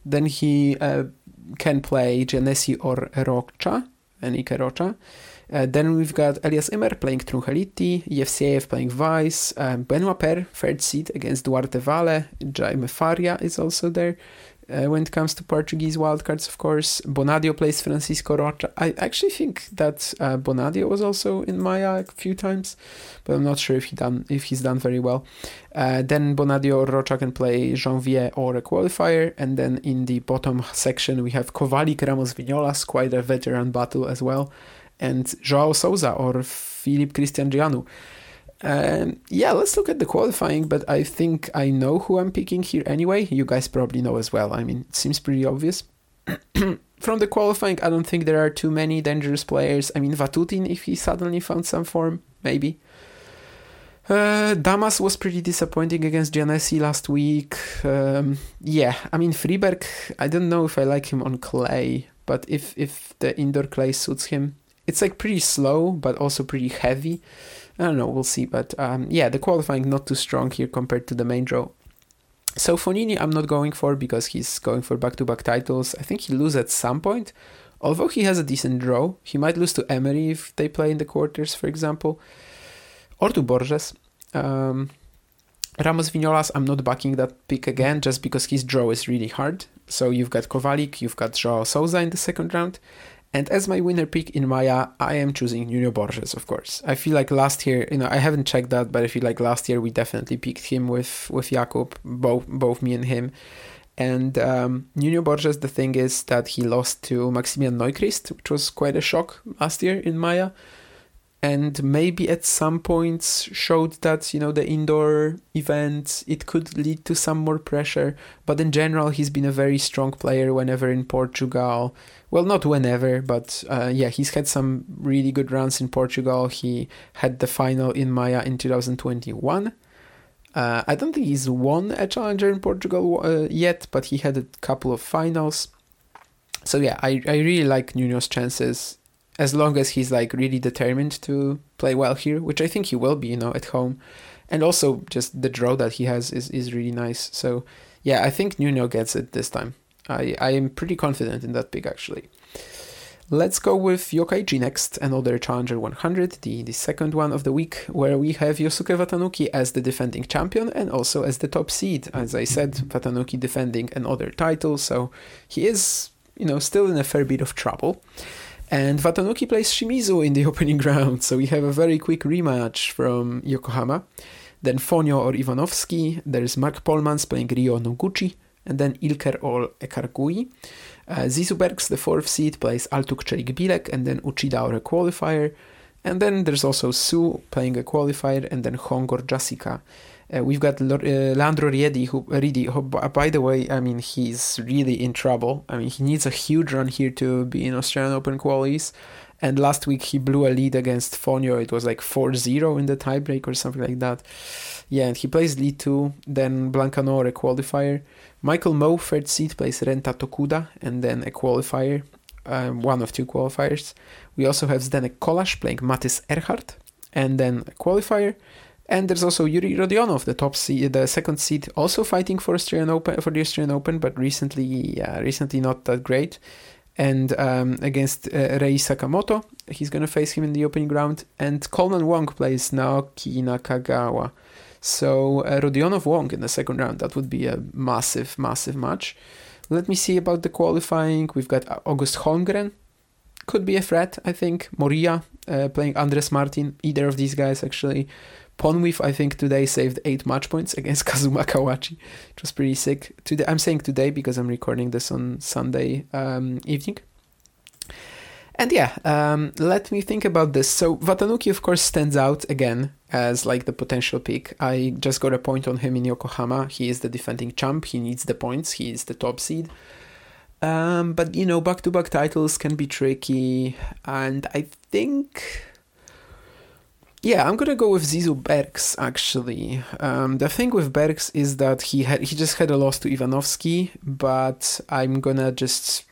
Then he uh, can play Genesi or Rocha, Henrique Rocha. Uh, then we've got Elias Ymer playing Trungelliti, Yevseyev playing Vice, um, Benoit Paire, third seed against Duarte Vale, Jaime Faria is also there uh, when it comes to Portuguese wildcards, of course. Bonadio plays Francisco Rocha. I actually think that uh, Bonadio was also in Maia a few times, but I'm not sure if he done if he's done very well. Uh, then Bonadio or Rocha can play Janvier or a qualifier, and then in the bottom section we have Kovalik Ramos Vinolas, quite a veteran battle as well, and Joao Souza or Filip Cristian Jianu. Um, yeah, let's look at the qualifying, but I think I know who I'm picking here anyway. You guys probably know as well. I mean, it seems pretty obvious. From the qualifying, I don't think there are too many dangerous players. I mean, Vatutin, if he suddenly found some form, maybe. Uh, Damas was pretty disappointing against Giannessi last week. Um, yeah, I mean, Friberg, I don't know if I like him on clay, but if, if the indoor clay suits him, it's like pretty slow, but also pretty heavy. I don't know, we'll see. But um, yeah, the qualifying not too strong here compared to the main draw. So Fognini, I'm not going for because he's going for back-to-back titles. I think he lose at some point. Although he has a decent draw, he might lose to Hemery if they play in the quarters, for example, or to Borges. Um, Ramos Vinolas, I'm not backing that pick again just because his draw is really hard. So you've got Kovalik, you've got Joao Souza in the second round, and as my winner pick in Maia, I am choosing Nuno Borges, of course. I feel like last year, you know, I haven't checked that, but I feel like last year we definitely picked him with with Jakub, both both me and him. And um, Nuno Borges, the thing is that he lost to Maximian Neuchrist, which was quite a shock last year in Maia and maybe at some points showed that you know the indoor event it could lead to some more pressure. But in general he's been a very strong player whenever in portugal. Well not whenever but uh, yeah he's had some really good runs in portugal. He had the final in Maia in 2021 uh, i don't think he's won a challenger in portugal uh, yet but he had a couple of finals. So yeah i, I really like nuno's chances as long as he's like really determined to play well here, which I think he will be, you know, at home. And also just the draw that he has is, is really nice. So yeah, I think Nuno gets it this time. I, I am pretty confident in that pick actually. Let's go with Yokkaichi next, another Challenger 100, the, the second one of the week, where we have Yosuke Watanuki as the defending champion and also as the top seed. As I said, Watanuki defending another title, so he is, you know, still in a fair bit of trouble. And Watanuki plays Shimizu in the opening round, so we have a very quick rematch from Yokohama. Then Fonio or Ivanovski, there's Mark Polmans playing Ryo Noguchi, and then Ilker or Ekargui. Uh, Zizou Bergs, the fourth seed, plays Altuk Celik and then Uchida or a qualifier. And then there's also Su playing a qualifier and then Hongor Jessica. Uh, we've got uh, Leandro Riedi, who, Riedi, who, by the way, I mean, he's really in trouble. I mean, he needs a huge run here to be in Australian Open qualies. And last week he blew a lead against Fonio. It was like 4 0 in the tiebreak or something like that. Yeah, and he plays lead 2, then Blancaneaux, a qualifier. Michael Mmoh, third seed, plays Renta Tokuda, and then a qualifier, um, one of two qualifiers. We also have Zdenek Kolarz playing Matis Erhard, and then a qualifier. And there's also Yuri Rodionov, the top seed, the second seed, also fighting for Australian Open for the Australian Open, but recently, yeah, recently not that great and um, against uh, Rei Sakamoto. He's going to face him in the opening round. And Coleman Wong plays Naoki Nakagawa. So uh, Rodionov Wong in the second round. That would be a massive, massive match. Let me see about the qualifying. We've got August Holmgren. Could be a threat, I think. Moriya uh, playing Andres Martin. Either of these guys, actually. Ponwith, I think, today saved eight match points against Kazuma Kawachi, which was pretty sick. Today, I'm saying today because I'm recording this on Sunday um, evening. And yeah, um, let me think about this. So Watanuki, of course, stands out again as like the potential pick. I just got a point on him in Yokohama. He is the defending champ. He needs the points. He is the top seed. Um, but you know, back-to-back titles can be tricky, and I think yeah, I'm gonna go with Zizou Bergs actually. Um, the thing with Bergs is that he had he just had a loss to Ivanovski, but I'm gonna just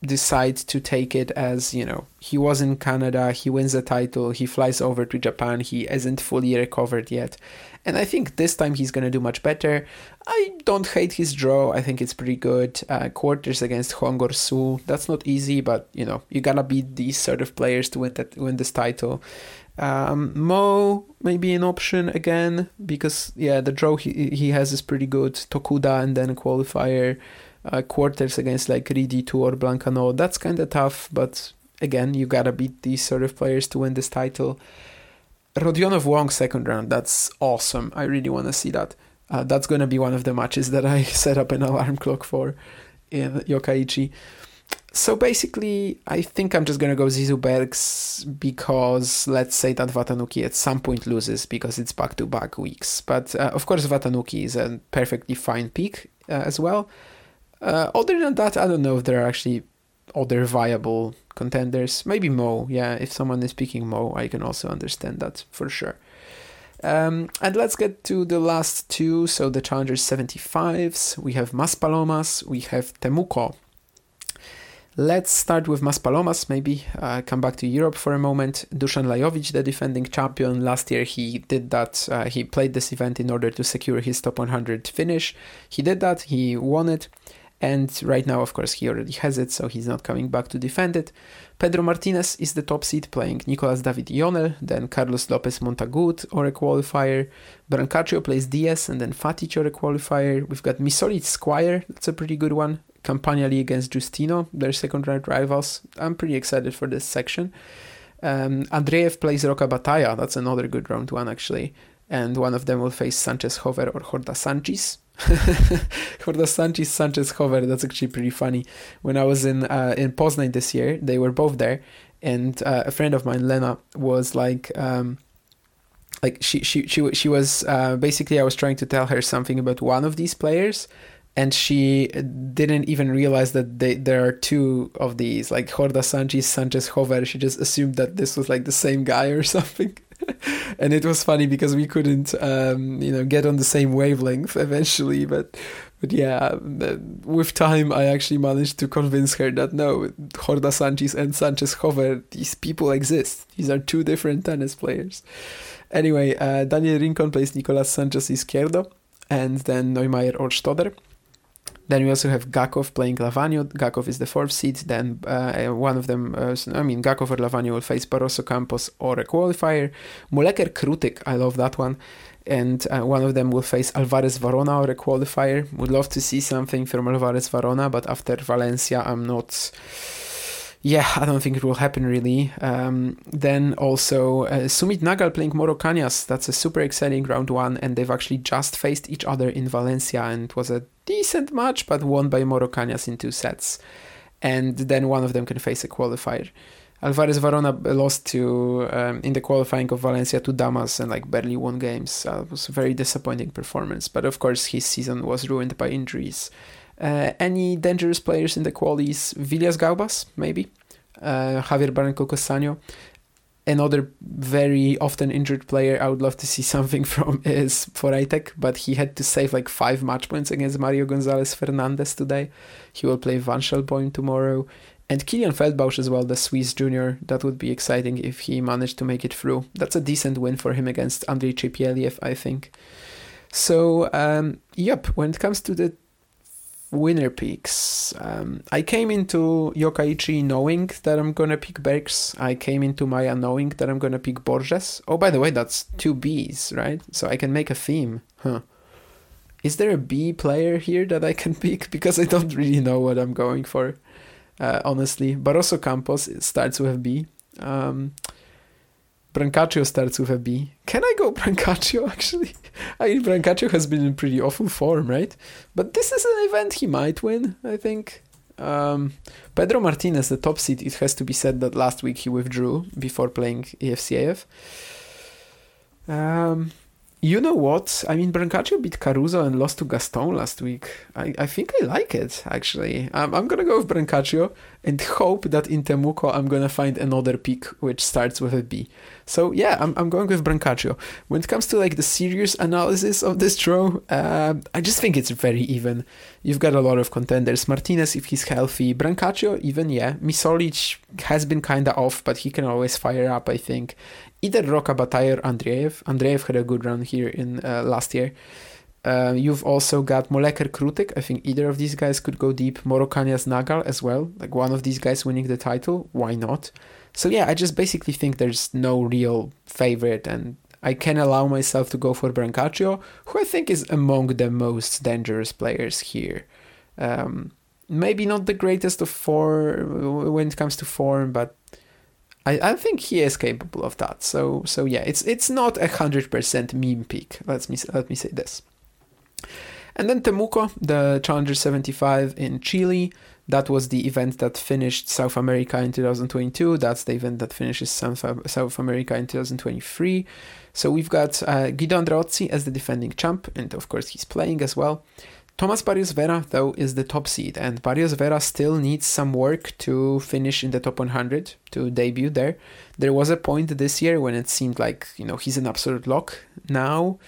decide to take it as you know he was in Canada, he wins the title, he flies over to Japan, he isn't fully recovered yet, and I think this time he's gonna do much better. I don't hate his draw. I think it's pretty good. Uh, quarters against Hongor Su. That's not easy, but you know you gotta beat these sort of players to win that win this title. Um, Mmoh may be an option again because yeah, the draw he he has is pretty good. Tokuda and then a qualifier uh, quarters against like Riedi or Blancaneaux. That's kind of tough, but again, you gotta beat these sort of players to win this title. Rodionov Wong second round. That's awesome. I really want to see that. Uh, that's gonna be one of the matches that I set up an alarm clock for in Yokkaichi so basically, I think I'm just gonna go Zizou Bergs because let's say that Watanuki at some point loses because it's back to back weeks. But uh, of course, Watanuki is a perfectly fine pick uh, as well. Uh, other than that, I don't know if there are actually other viable contenders. Maybe Mmoh, yeah. If someone is picking Mmoh, I can also understand that for sure. Um, and let's get to the last two. So the Challengers 75s. We have Maspalomas, we have Temuco Let's start with Maspalomas, maybe uh, come back to Europe for a moment. Dusan Lajovic, the defending champion, last year he did that. Uh, he played this event in order to secure his top 100 finish. He did that, he won it, and right now, of course, he already has it, so he's not coming back to defend it. Pedro Martinez is the top seed, playing Nicolas David Ionel, then Carlos Lopez Montagut or a qualifier. Brancaccio plays Diaz and then Fatic or a qualifier. We've got Misolic Squire, that's a pretty good one. Campagnoli against Giustino, their second round rivals. I'm pretty excited for this section. Um, Andreev plays Roca Batalla, that's another good round one actually. And one of them will face Sanchez Jover or Horda Sanchez. Horda Sanchez, Sanchez Jover, that's actually pretty funny. When I was in uh, in Poznan this year, they were both there, and uh, a friend of mine, Lena, was like, um, like she she she she was uh, basically I was trying to tell her something about one of these players, and she didn't even realize that they, there are two of these, like Horda Sanchez, Sanchez Jover. She just assumed that this was like the same guy or something. and it was funny because we couldn't, um, you know, get on the same wavelength eventually. But, but yeah, with time, I actually managed to convince her that no, Horda Sanchez and Sanchez Jover, these people exist. These are two different tennis players. Anyway, uh, Daniel Rincon plays Nicolas Sanchez Izquierdo, and then Neumeier or Stoder. Then we also have Gakhov playing Lavagno. Gakhov is the fourth seed. Then uh, one of them, uh, I mean, Gakhov or Lavagno will face Barroso Campos or a qualifier. Molleker Krutykh, I love that one. And uh, one of them will face Alvarez Varona or a qualifier. Would love to see something from Alvarez Varona, but after Valencia, I'm not yeah, I don't think it will happen really. Um, then also uh, Sumit Nagal playing Moro Cañas. That's a super exciting round one, and they've actually just faced each other in Valencia, and it was a decent match, but won by Moro Cañas in two sets. And then one of them can face a qualifier. Alvarez Varona lost to um, in the qualifying of Valencia to Damas and like barely won games. Uh, it was a very disappointing performance, but of course his season was ruined by injuries. Uh, any dangerous players in the qualies? Vilius Gaubas, maybe. Uh, Javier Barranco Cosano. Another very often injured player I would love to see something from is Forejtek, but he had to save like five match points against Mario Gonzalez Fernandez today. He will play Vanshelboim tomorrow. And Kilian Feldbausch as well, the Swiss junior. That would be exciting if he managed to make it through. That's a decent win for him against Andrei Chepieliev, I think. So, um, yep, when it comes to the winner picks. Um, I came into Yokkaichi knowing that I'm gonna pick Bergs. I came into Maia knowing that I'm gonna pick Borges. Oh, by the way, that's two Bs, right? So I can make a theme. Huh. Is there a B player here that I can pick? Because I don't really know what I'm going for, uh, honestly. Barroso Campos starts with B. Um, Brancaccio starts with a B. Can I go Brancaccio actually? I mean, Brancaccio has been in pretty awful form, right? But this is an event he might win, I think. Um, Pedro Martinez, the top seed, it has to be said that last week he withdrew before playing EFCAF. Um, you know what? I mean, Brancaccio beat Caruso and lost to Gaston last week. I, I think I like it, actually. I'm, I'm going to go with Brancaccio and hope that in Temuco I'm going to find another pick which starts with a B. So, yeah, I'm, I'm going with Brancaccio. When it comes to like the serious analysis of this draw, uh, I just think it's very even. You've got a lot of contenders. Martinez, if he's healthy. Brancaccio, even, yeah. Misolic has been kind of off, but he can always fire up, I think either Roca Batalla or Andreev. Andreev had a good run here in uh, last year. Uh, you've also got Molleker Krutykh. I think either of these guys could go deep. Moro Cañas Nagal as well. Like one of these guys winning the title. Why not? So yeah, I just basically think there's no real favorite and I can allow myself to go for Brancaccio, who I think is among the most dangerous players here. Um, maybe not the greatest of four when it comes to form, but I, I think he is capable of that. So so yeah, it's it's not a hundred percent meme pick. Let me let me say this. And then Temuco, the Challenger 75 in Chile. That was the event that finished South America in 2022. That's the event that finishes South, America in 2023. So we've got uh, Guido Andreozzi as the defending champ, and of course he's playing as well. Thomas Barrios Vera, though, is the top seed, and Barrios Vera still needs some work to finish in the top 100 to debut there. There was a point this year when it seemed like you know he's an absolute lock. Now,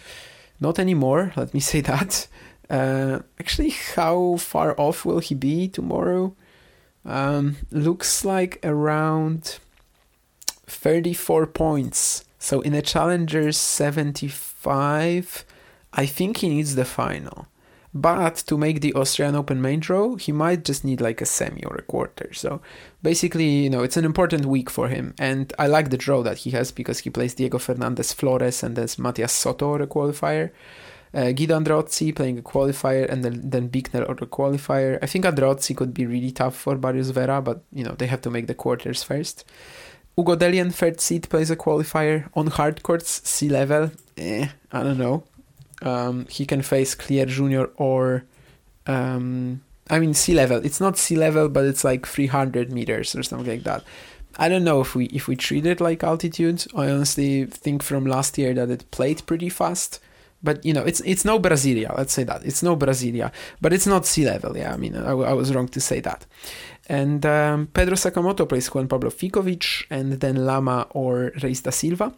not anymore. Let me say that. Uh, actually, how far off will he be tomorrow? Um, looks like around 34 points. So in a challenger 75, I think he needs the final. But to make the Austrian Open main draw, he might just need like a semi or a quarter. So basically, you know, it's an important week for him. And I like the draw that he has because he plays Diego Fernandez Flores and there's Matias Soto or a qualifier. Uh, Guido Andreozzi playing a qualifier and then, then Bicknell or a qualifier. I think Andreozzi could be really tough for Barrios Vera, but you know, they have to make the quarters first. Hugo Dellien, third seed, plays a qualifier. On hard courts, sea level, eh, I don't know um, he can face Klier Junior or um, I mean sea level. It's not sea level, but it's like 300 meters or something like that. I don't know if we if we treat it like altitude. I honestly think from last year that it played pretty fast. But you know, it's it's no Brasilia. Let's say that it's no Brasilia, but it's not sea level. Yeah, I mean, I, I was wrong to say that. And um, Pedro Sakamoto plays Juan Pablo Ficovich, and then Lama or Reis da Silva.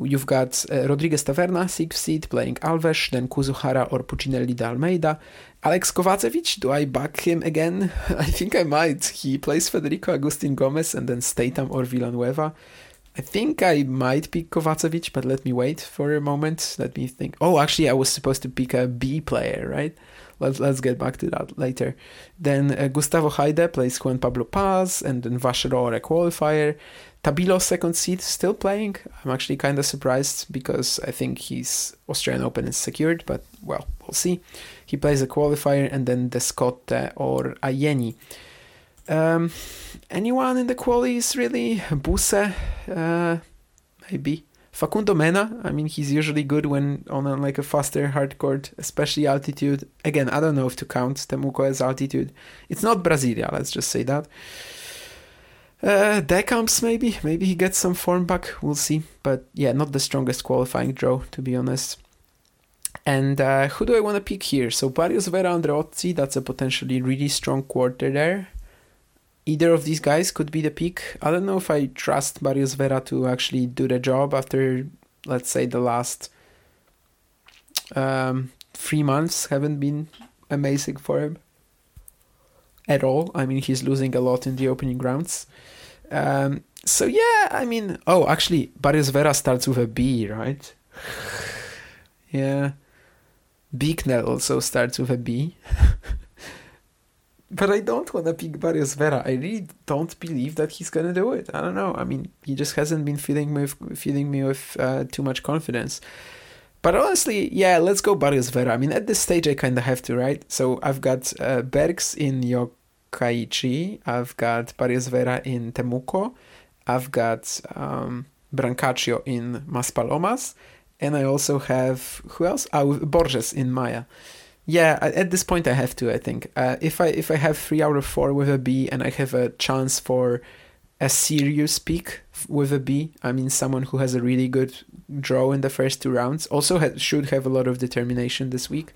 You've got uh, Rodriguez Taverna, sixth seed, playing Alves, then Kuzuhara or Puccinelli de Almeida. Alex Kovacevic, do I back him again? I think I might. He plays Federico Agustin Gomez and then Statham or Villanueva. I think I might pick Kovacevic, but let me wait for a moment. Let me think. Oh, actually, I was supposed to pick a B player, right? Let's, let's get back to that later. Then uh, Gustavo Heide plays Juan Pablo Paz and then Vacheron, a qualifier. Tabilo second seed still playing. I'm actually kind of surprised because I think he's Australian Open is secured, but well, we'll see. He plays a qualifier and then Descotte or Ayeni. Um, anyone in the qualies really? Buse, uh, maybe. Facundo Mena, I mean, he's usually good when on a, like a faster hard court, especially altitude. Again, I don't know if to count Temuco as altitude. It's not Brasilia, let's just say that. Uh, Decamps, maybe. Maybe he gets some form back. We'll see. But yeah, not the strongest qualifying draw, to be honest. And uh, who do I want to pick here? So Barrios Vera Andreozzi, that's a potentially really strong quarter there either of these guys could be the pick. I don't know if I trust Barrios Vera to actually do the job after, let's say, the last um, three months haven't been amazing for him at all. I mean, he's losing a lot in the opening rounds. Um, so yeah, I mean, oh, actually, Barrios Vera starts with a B, right? yeah. Bicknell also starts with a B. but I don't want to pick Barrios Vera. I really don't believe that he's gonna do it. I don't know. I mean, he just hasn't been feeding me with, feeding me with uh, too much confidence. But honestly, yeah, let's go Barrios Vera. I mean, at this stage, I kind of have to, right? So I've got uh, Bergs in Yokkaichi. I've got Barrios Vera in Temuco. I've got um, Brancaccio in Maspalomas. And I also have, who else? Oh, Borges in Maia yeah at this point i have to i think uh, if i if i have three out of four with a b and i have a chance for a serious pick with a b i mean someone who has a really good draw in the first two rounds also ha- should have a lot of determination this week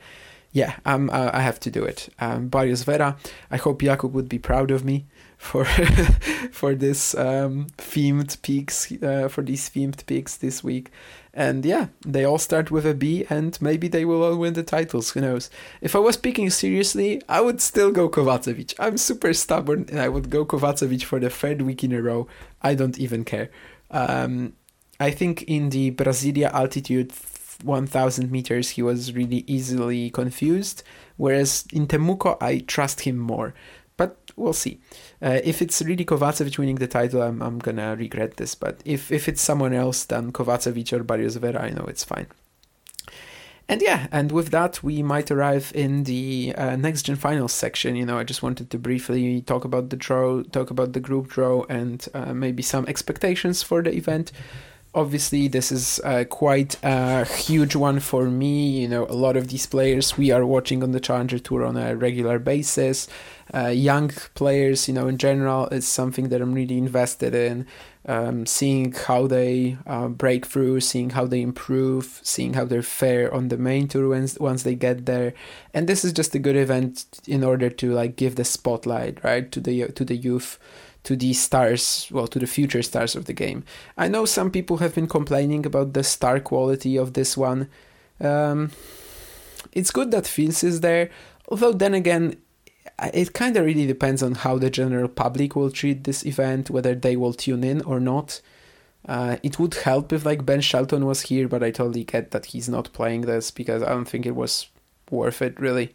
yeah uh, i have to do it um, barrios vera i hope jakub would be proud of me for for this um, themed picks uh, for these themed picks this week and yeah, they all start with a B, and maybe they will all win the titles. Who knows? If I was picking seriously, I would still go Kovacevic. I'm super stubborn, and I would go Kovacevic for the third week in a row. I don't even care. Um, I think in the Brasilia altitude 1000 meters, he was really easily confused, whereas in Temuco, I trust him more. But we'll see. Uh, if it's really Kovacevic winning the title, I'm, I'm gonna regret this. But if, if it's someone else than Kovacevic or Barrios Vera, I know it's fine. And yeah, and with that, we might arrive in the uh, next gen finals section. You know, I just wanted to briefly talk about the draw, talk about the group draw, and uh, maybe some expectations for the event. Obviously, this is uh, quite a huge one for me. You know, a lot of these players we are watching on the Challenger Tour on a regular basis uh, young players, you know, in general, is something that I'm really invested in. Um, seeing how they uh, break through, seeing how they improve, seeing how they fare on the main tour once, once they get there, and this is just a good event in order to like give the spotlight right to the to the youth, to the stars, well, to the future stars of the game. I know some people have been complaining about the star quality of this one. Um, it's good that Fils is there, although then again, it kind of really depends on how the general public will treat this event, whether they will tune in or not. Uh, it would help if like Ben Shelton was here, but I totally get that he's not playing this because I don't think it was worth it really.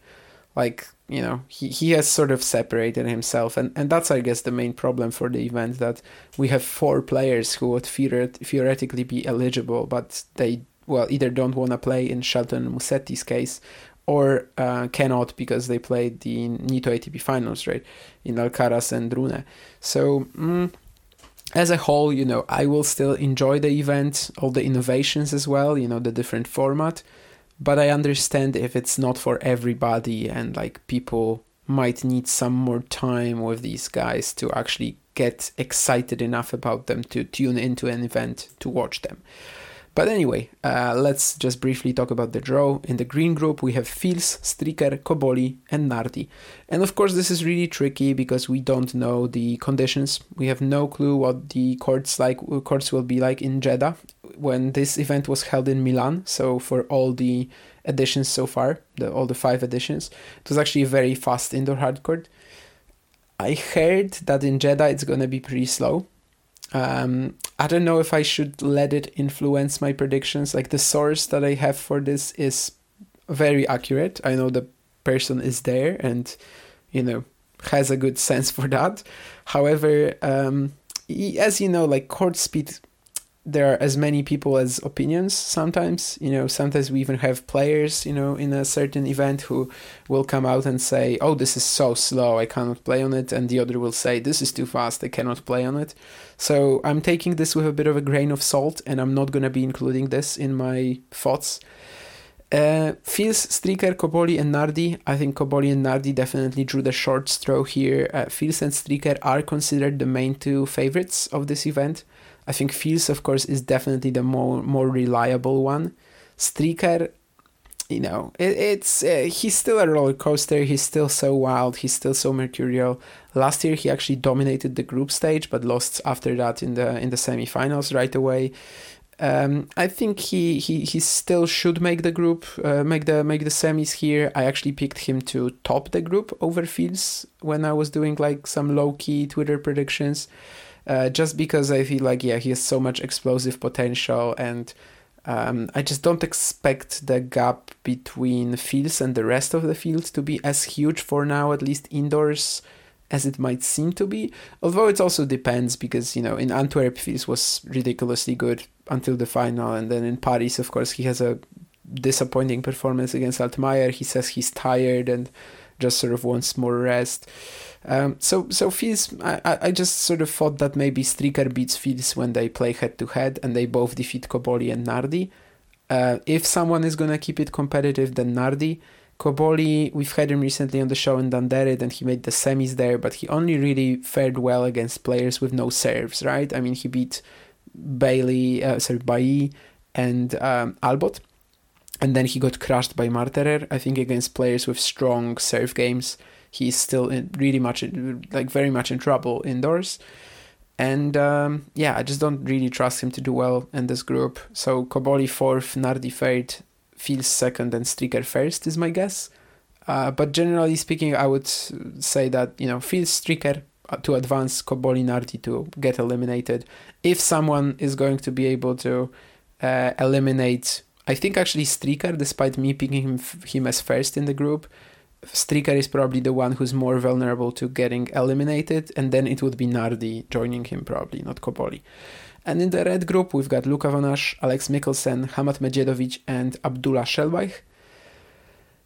Like you know, he, he has sort of separated himself, and, and that's I guess the main problem for the event that we have four players who would theoret- theoretically be eligible, but they well either don't want to play in Shelton Musetti's case, or uh, cannot because they played the Nitto ATP finals, right, in Alcaraz and Rune. So, mm, as a whole, you know, I will still enjoy the event, all the innovations as well, you know, the different format, but I understand if it's not for everybody and like people might need some more time with these guys to actually get excited enough about them to tune into an event to watch them. But anyway, uh, let's just briefly talk about the draw. In the green group, we have Fils, Stricker, Cobolli, and Nardi. And of course, this is really tricky because we don't know the conditions. We have no clue what the courts like courts will be like in Jeddah when this event was held in Milan. So for all the editions so far, the, all the five editions, it was actually a very fast indoor hard court. I heard that in Jeddah it's gonna be pretty slow um, I don't know if I should let it influence my predictions. Like the source that I have for this is very accurate. I know the person is there and, you know, has a good sense for that. However, um, as you know, like court speed, there are as many people as opinions sometimes you know sometimes we even have players you know in a certain event who will come out and say oh this is so slow i cannot play on it and the other will say this is too fast i cannot play on it so i'm taking this with a bit of a grain of salt and i'm not going to be including this in my thoughts uh, Fils, Stricker, Cobolli, and Nardi. I think Cobolli and Nardi definitely drew the short straw here. Uh, Fils and Stricker are considered the main two favorites of this event. I think Fils, of course, is definitely the more more reliable one. Stricker, you know, it, it's uh, he's still a roller coaster. He's still so wild. He's still so mercurial. Last year, he actually dominated the group stage, but lost after that in the in the semifinals right away. Um, I think he, he he still should make the group, uh, make the make the semis here. I actually picked him to top the group over Fils when I was doing like some low key Twitter predictions uh, just because I feel like yeah he has so much explosive potential and um, I just don't expect the gap between Fils and the rest of the field to be as huge for now, at least indoors, as it might seem to be. Although it also depends because you know in Antwerp Fils was ridiculously good until the final, and then in Paris, of course, he has a disappointing performance against Altmaier. He says he's tired and just sort of wants more rest. Um, so so Fils, I, I just sort of thought that maybe Stricker beats Fils when they play head to head and they both defeat Cobolli and Nardi. Uh, if someone is gonna keep it competitive, then Nardi. Cobolli, we've had him recently on the show in Danderyd and he made the semis there, but he only really fared well against players with no serves, right? I mean, he beat Bailey, uh, sorry, Bailly and um, Albot, and then he got crushed by Marterer, I think, against players with strong serve games he's still in, really much like very much in trouble indoors. And um, yeah, I just don't really trust him to do well in this group. So Cobolli fourth, Nardi third, Fils second, and Stricker first is my guess. Uh, but generally speaking, I would say that you know Fils Stricker uh, to advance, Cobolli Nardi to get eliminated. If someone is going to be able to uh, eliminate, I think actually Stricker, despite me picking him, him as first in the group, Stricker is probably the one who's more vulnerable to getting eliminated, and then it would be Nardi joining him, probably, not Cobolli. And in the red group, we've got Luca Van Assche, Alex Michelsen, Hamad Medjedovic, and Abdullah Shelbayh.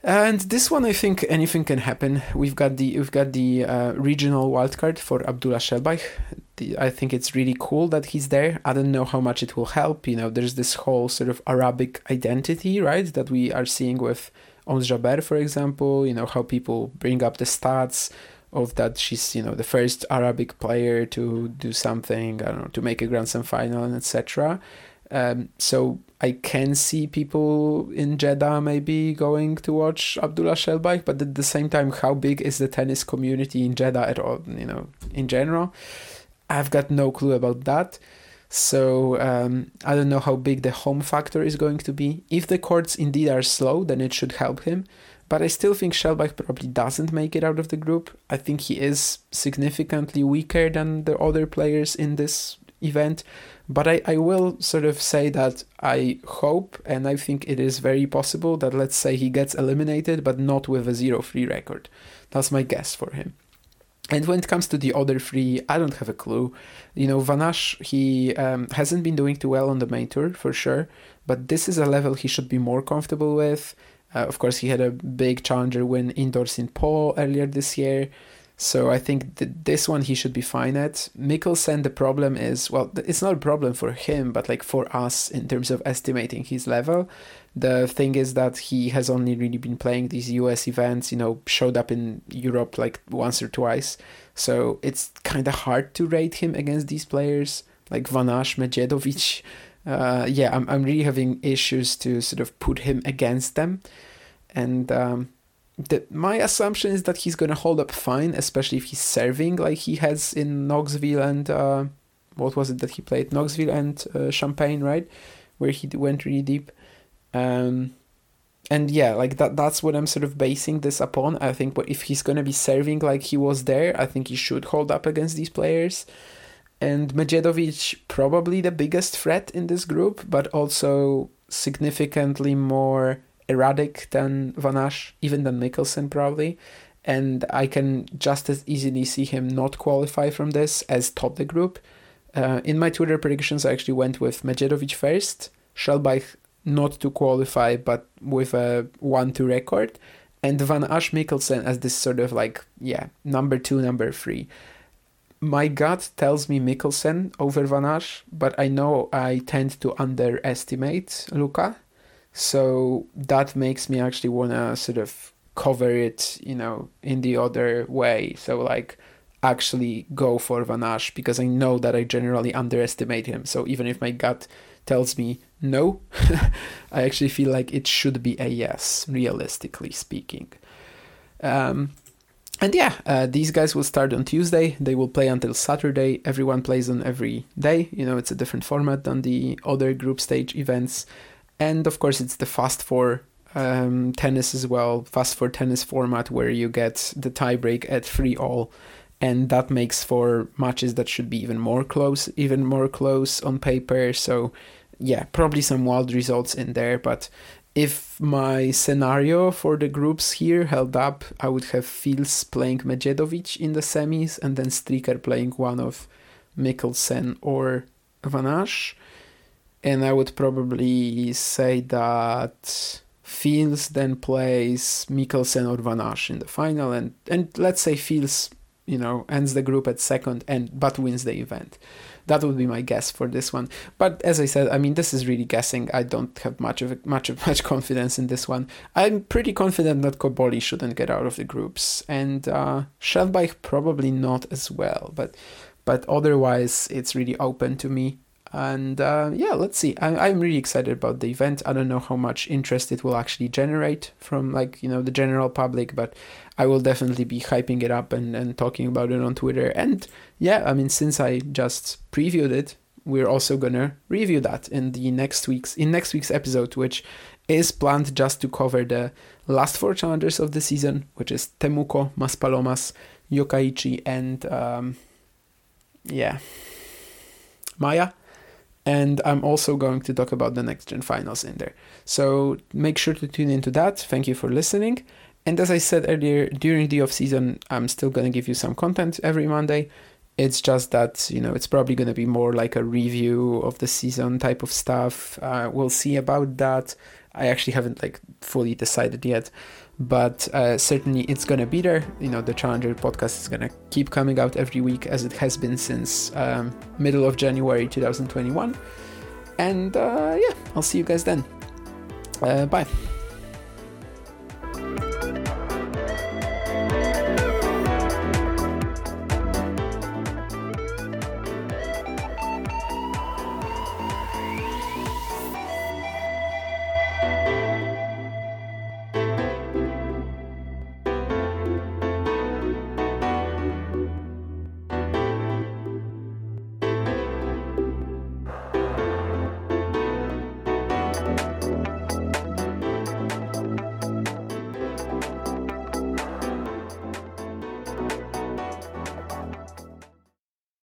And this one, I think anything can happen. We've got the we've got the uh, regional wildcard for Abdullah Shelbayh. I think it's really cool that he's there. I don't know how much it will help. You know, there's this whole sort of Arabic identity, right, that we are seeing with Ons Jabeur, for example, you know, how people bring up the stats of that she's, you know, the first Arabic player to do something, I don't know, to make a Grand Slam final and etc. Um, so I can see people in Jeddah maybe going to watch Abdullah Shelbayh, but at the same time, how big is the tennis community in Jeddah at all, you know, in general? I've got no clue about that. So um, I don't know how big the home factor is going to be. If the courts indeed are slow, then it should help him. But I still think Shelbayh probably doesn't make it out of the group. I think he is significantly weaker than the other players in this event. But I, I will sort of say that I hope and I think it is very possible that let's say he gets eliminated, but not with a 0 3 record. That's my guess for him. And when it comes to the other three, I don't have a clue. You know, Van Assche, he um, hasn't been doing too well on the main tour for sure, but this is a level he should be more comfortable with. Uh, of course, he had a big challenger win indoors in Pau earlier this year. So I think that this one he should be fine at. Michelsen, the problem is, well, it's not a problem for him, but like for us in terms of estimating his level. The thing is that he has only really been playing these US events, you know, showed up in Europe like once or twice. So it's kind of hard to rate him against these players like Van Assche, Medjedovic. Uh, yeah, I'm, I'm really having issues to sort of put him against them. And um, the, my assumption is that he's going to hold up fine, especially if he's serving like he has in Knoxville and uh, what was it that he played? Knoxville and uh, Champaign, right? Where he went really deep. Um, and yeah, like that that's what I'm sort of basing this upon. I think if he's gonna be serving like he was there, I think he should hold up against these players. And Medjedovic probably the biggest threat in this group, but also significantly more erratic than Van Assche, even than Michelsen probably. And I can just as easily see him not qualify from this as top the group. Uh, in my Twitter predictions, I actually went with Medjedovic first, Shelbayh not to qualify, but with a 1 2 record, and Van Assche Michelsen as this sort of like, yeah, number two, number three. My gut tells me Michelsen over Van Assche, but I know I tend to underestimate Luca. So that makes me actually want to sort of cover it, you know, in the other way. So, like, actually go for Van Assche because I know that I generally underestimate him. So, even if my gut tells me no, I actually feel like it should be a yes, realistically speaking. Um, and yeah, uh, these guys will start on Tuesday. They will play until Saturday. Everyone plays on every day. You know, it's a different format than the other group stage events. And of course, it's the fast four um, tennis as well, fast four tennis format where you get the tiebreak at three all. And that makes for matches that should be even more close, even more close on paper. So yeah, probably some wild results in there. But if my scenario for the groups here held up, I would have Fils playing Medjedovic in the semis and then Stricker playing one of Michelsen or Van Assche. And I would probably say that Fils then plays Michelsen or Van Assche in the final, and, and let's say Fils, you know, ends the group at second and but wins the event. That would be my guess for this one. But as I said, I mean, this is really guessing. I don't have much of much of much confidence in this one. I'm pretty confident that Cobolli shouldn't get out of the groups, and uh, Shelbayh probably not as well. But but otherwise, it's really open to me. And uh, yeah, let's see. I, I'm really excited about the event. I don't know how much interest it will actually generate from like you know the general public, but I will definitely be hyping it up and, and talking about it on Twitter. And yeah, I mean, since I just previewed it, we're also gonna review that in the next week's in next week's episode, which is planned just to cover the last four challengers of the season, which is Temuco, Maspalomas, Yokkaichi, and um, yeah, Maia and I'm also going to talk about the next gen finals in there. So make sure to tune into that. Thank you for listening. And as I said earlier, during the off season, I'm still going to give you some content every Monday. It's just that you know it's probably going to be more like a review of the season type of stuff. Uh, we'll see about that. I actually haven't like fully decided yet, but uh, certainly it's gonna be there. You know, the Challenger podcast is gonna keep coming out every week as it has been since um, middle of January 2021. And uh, yeah, I'll see you guys then. Uh, bye.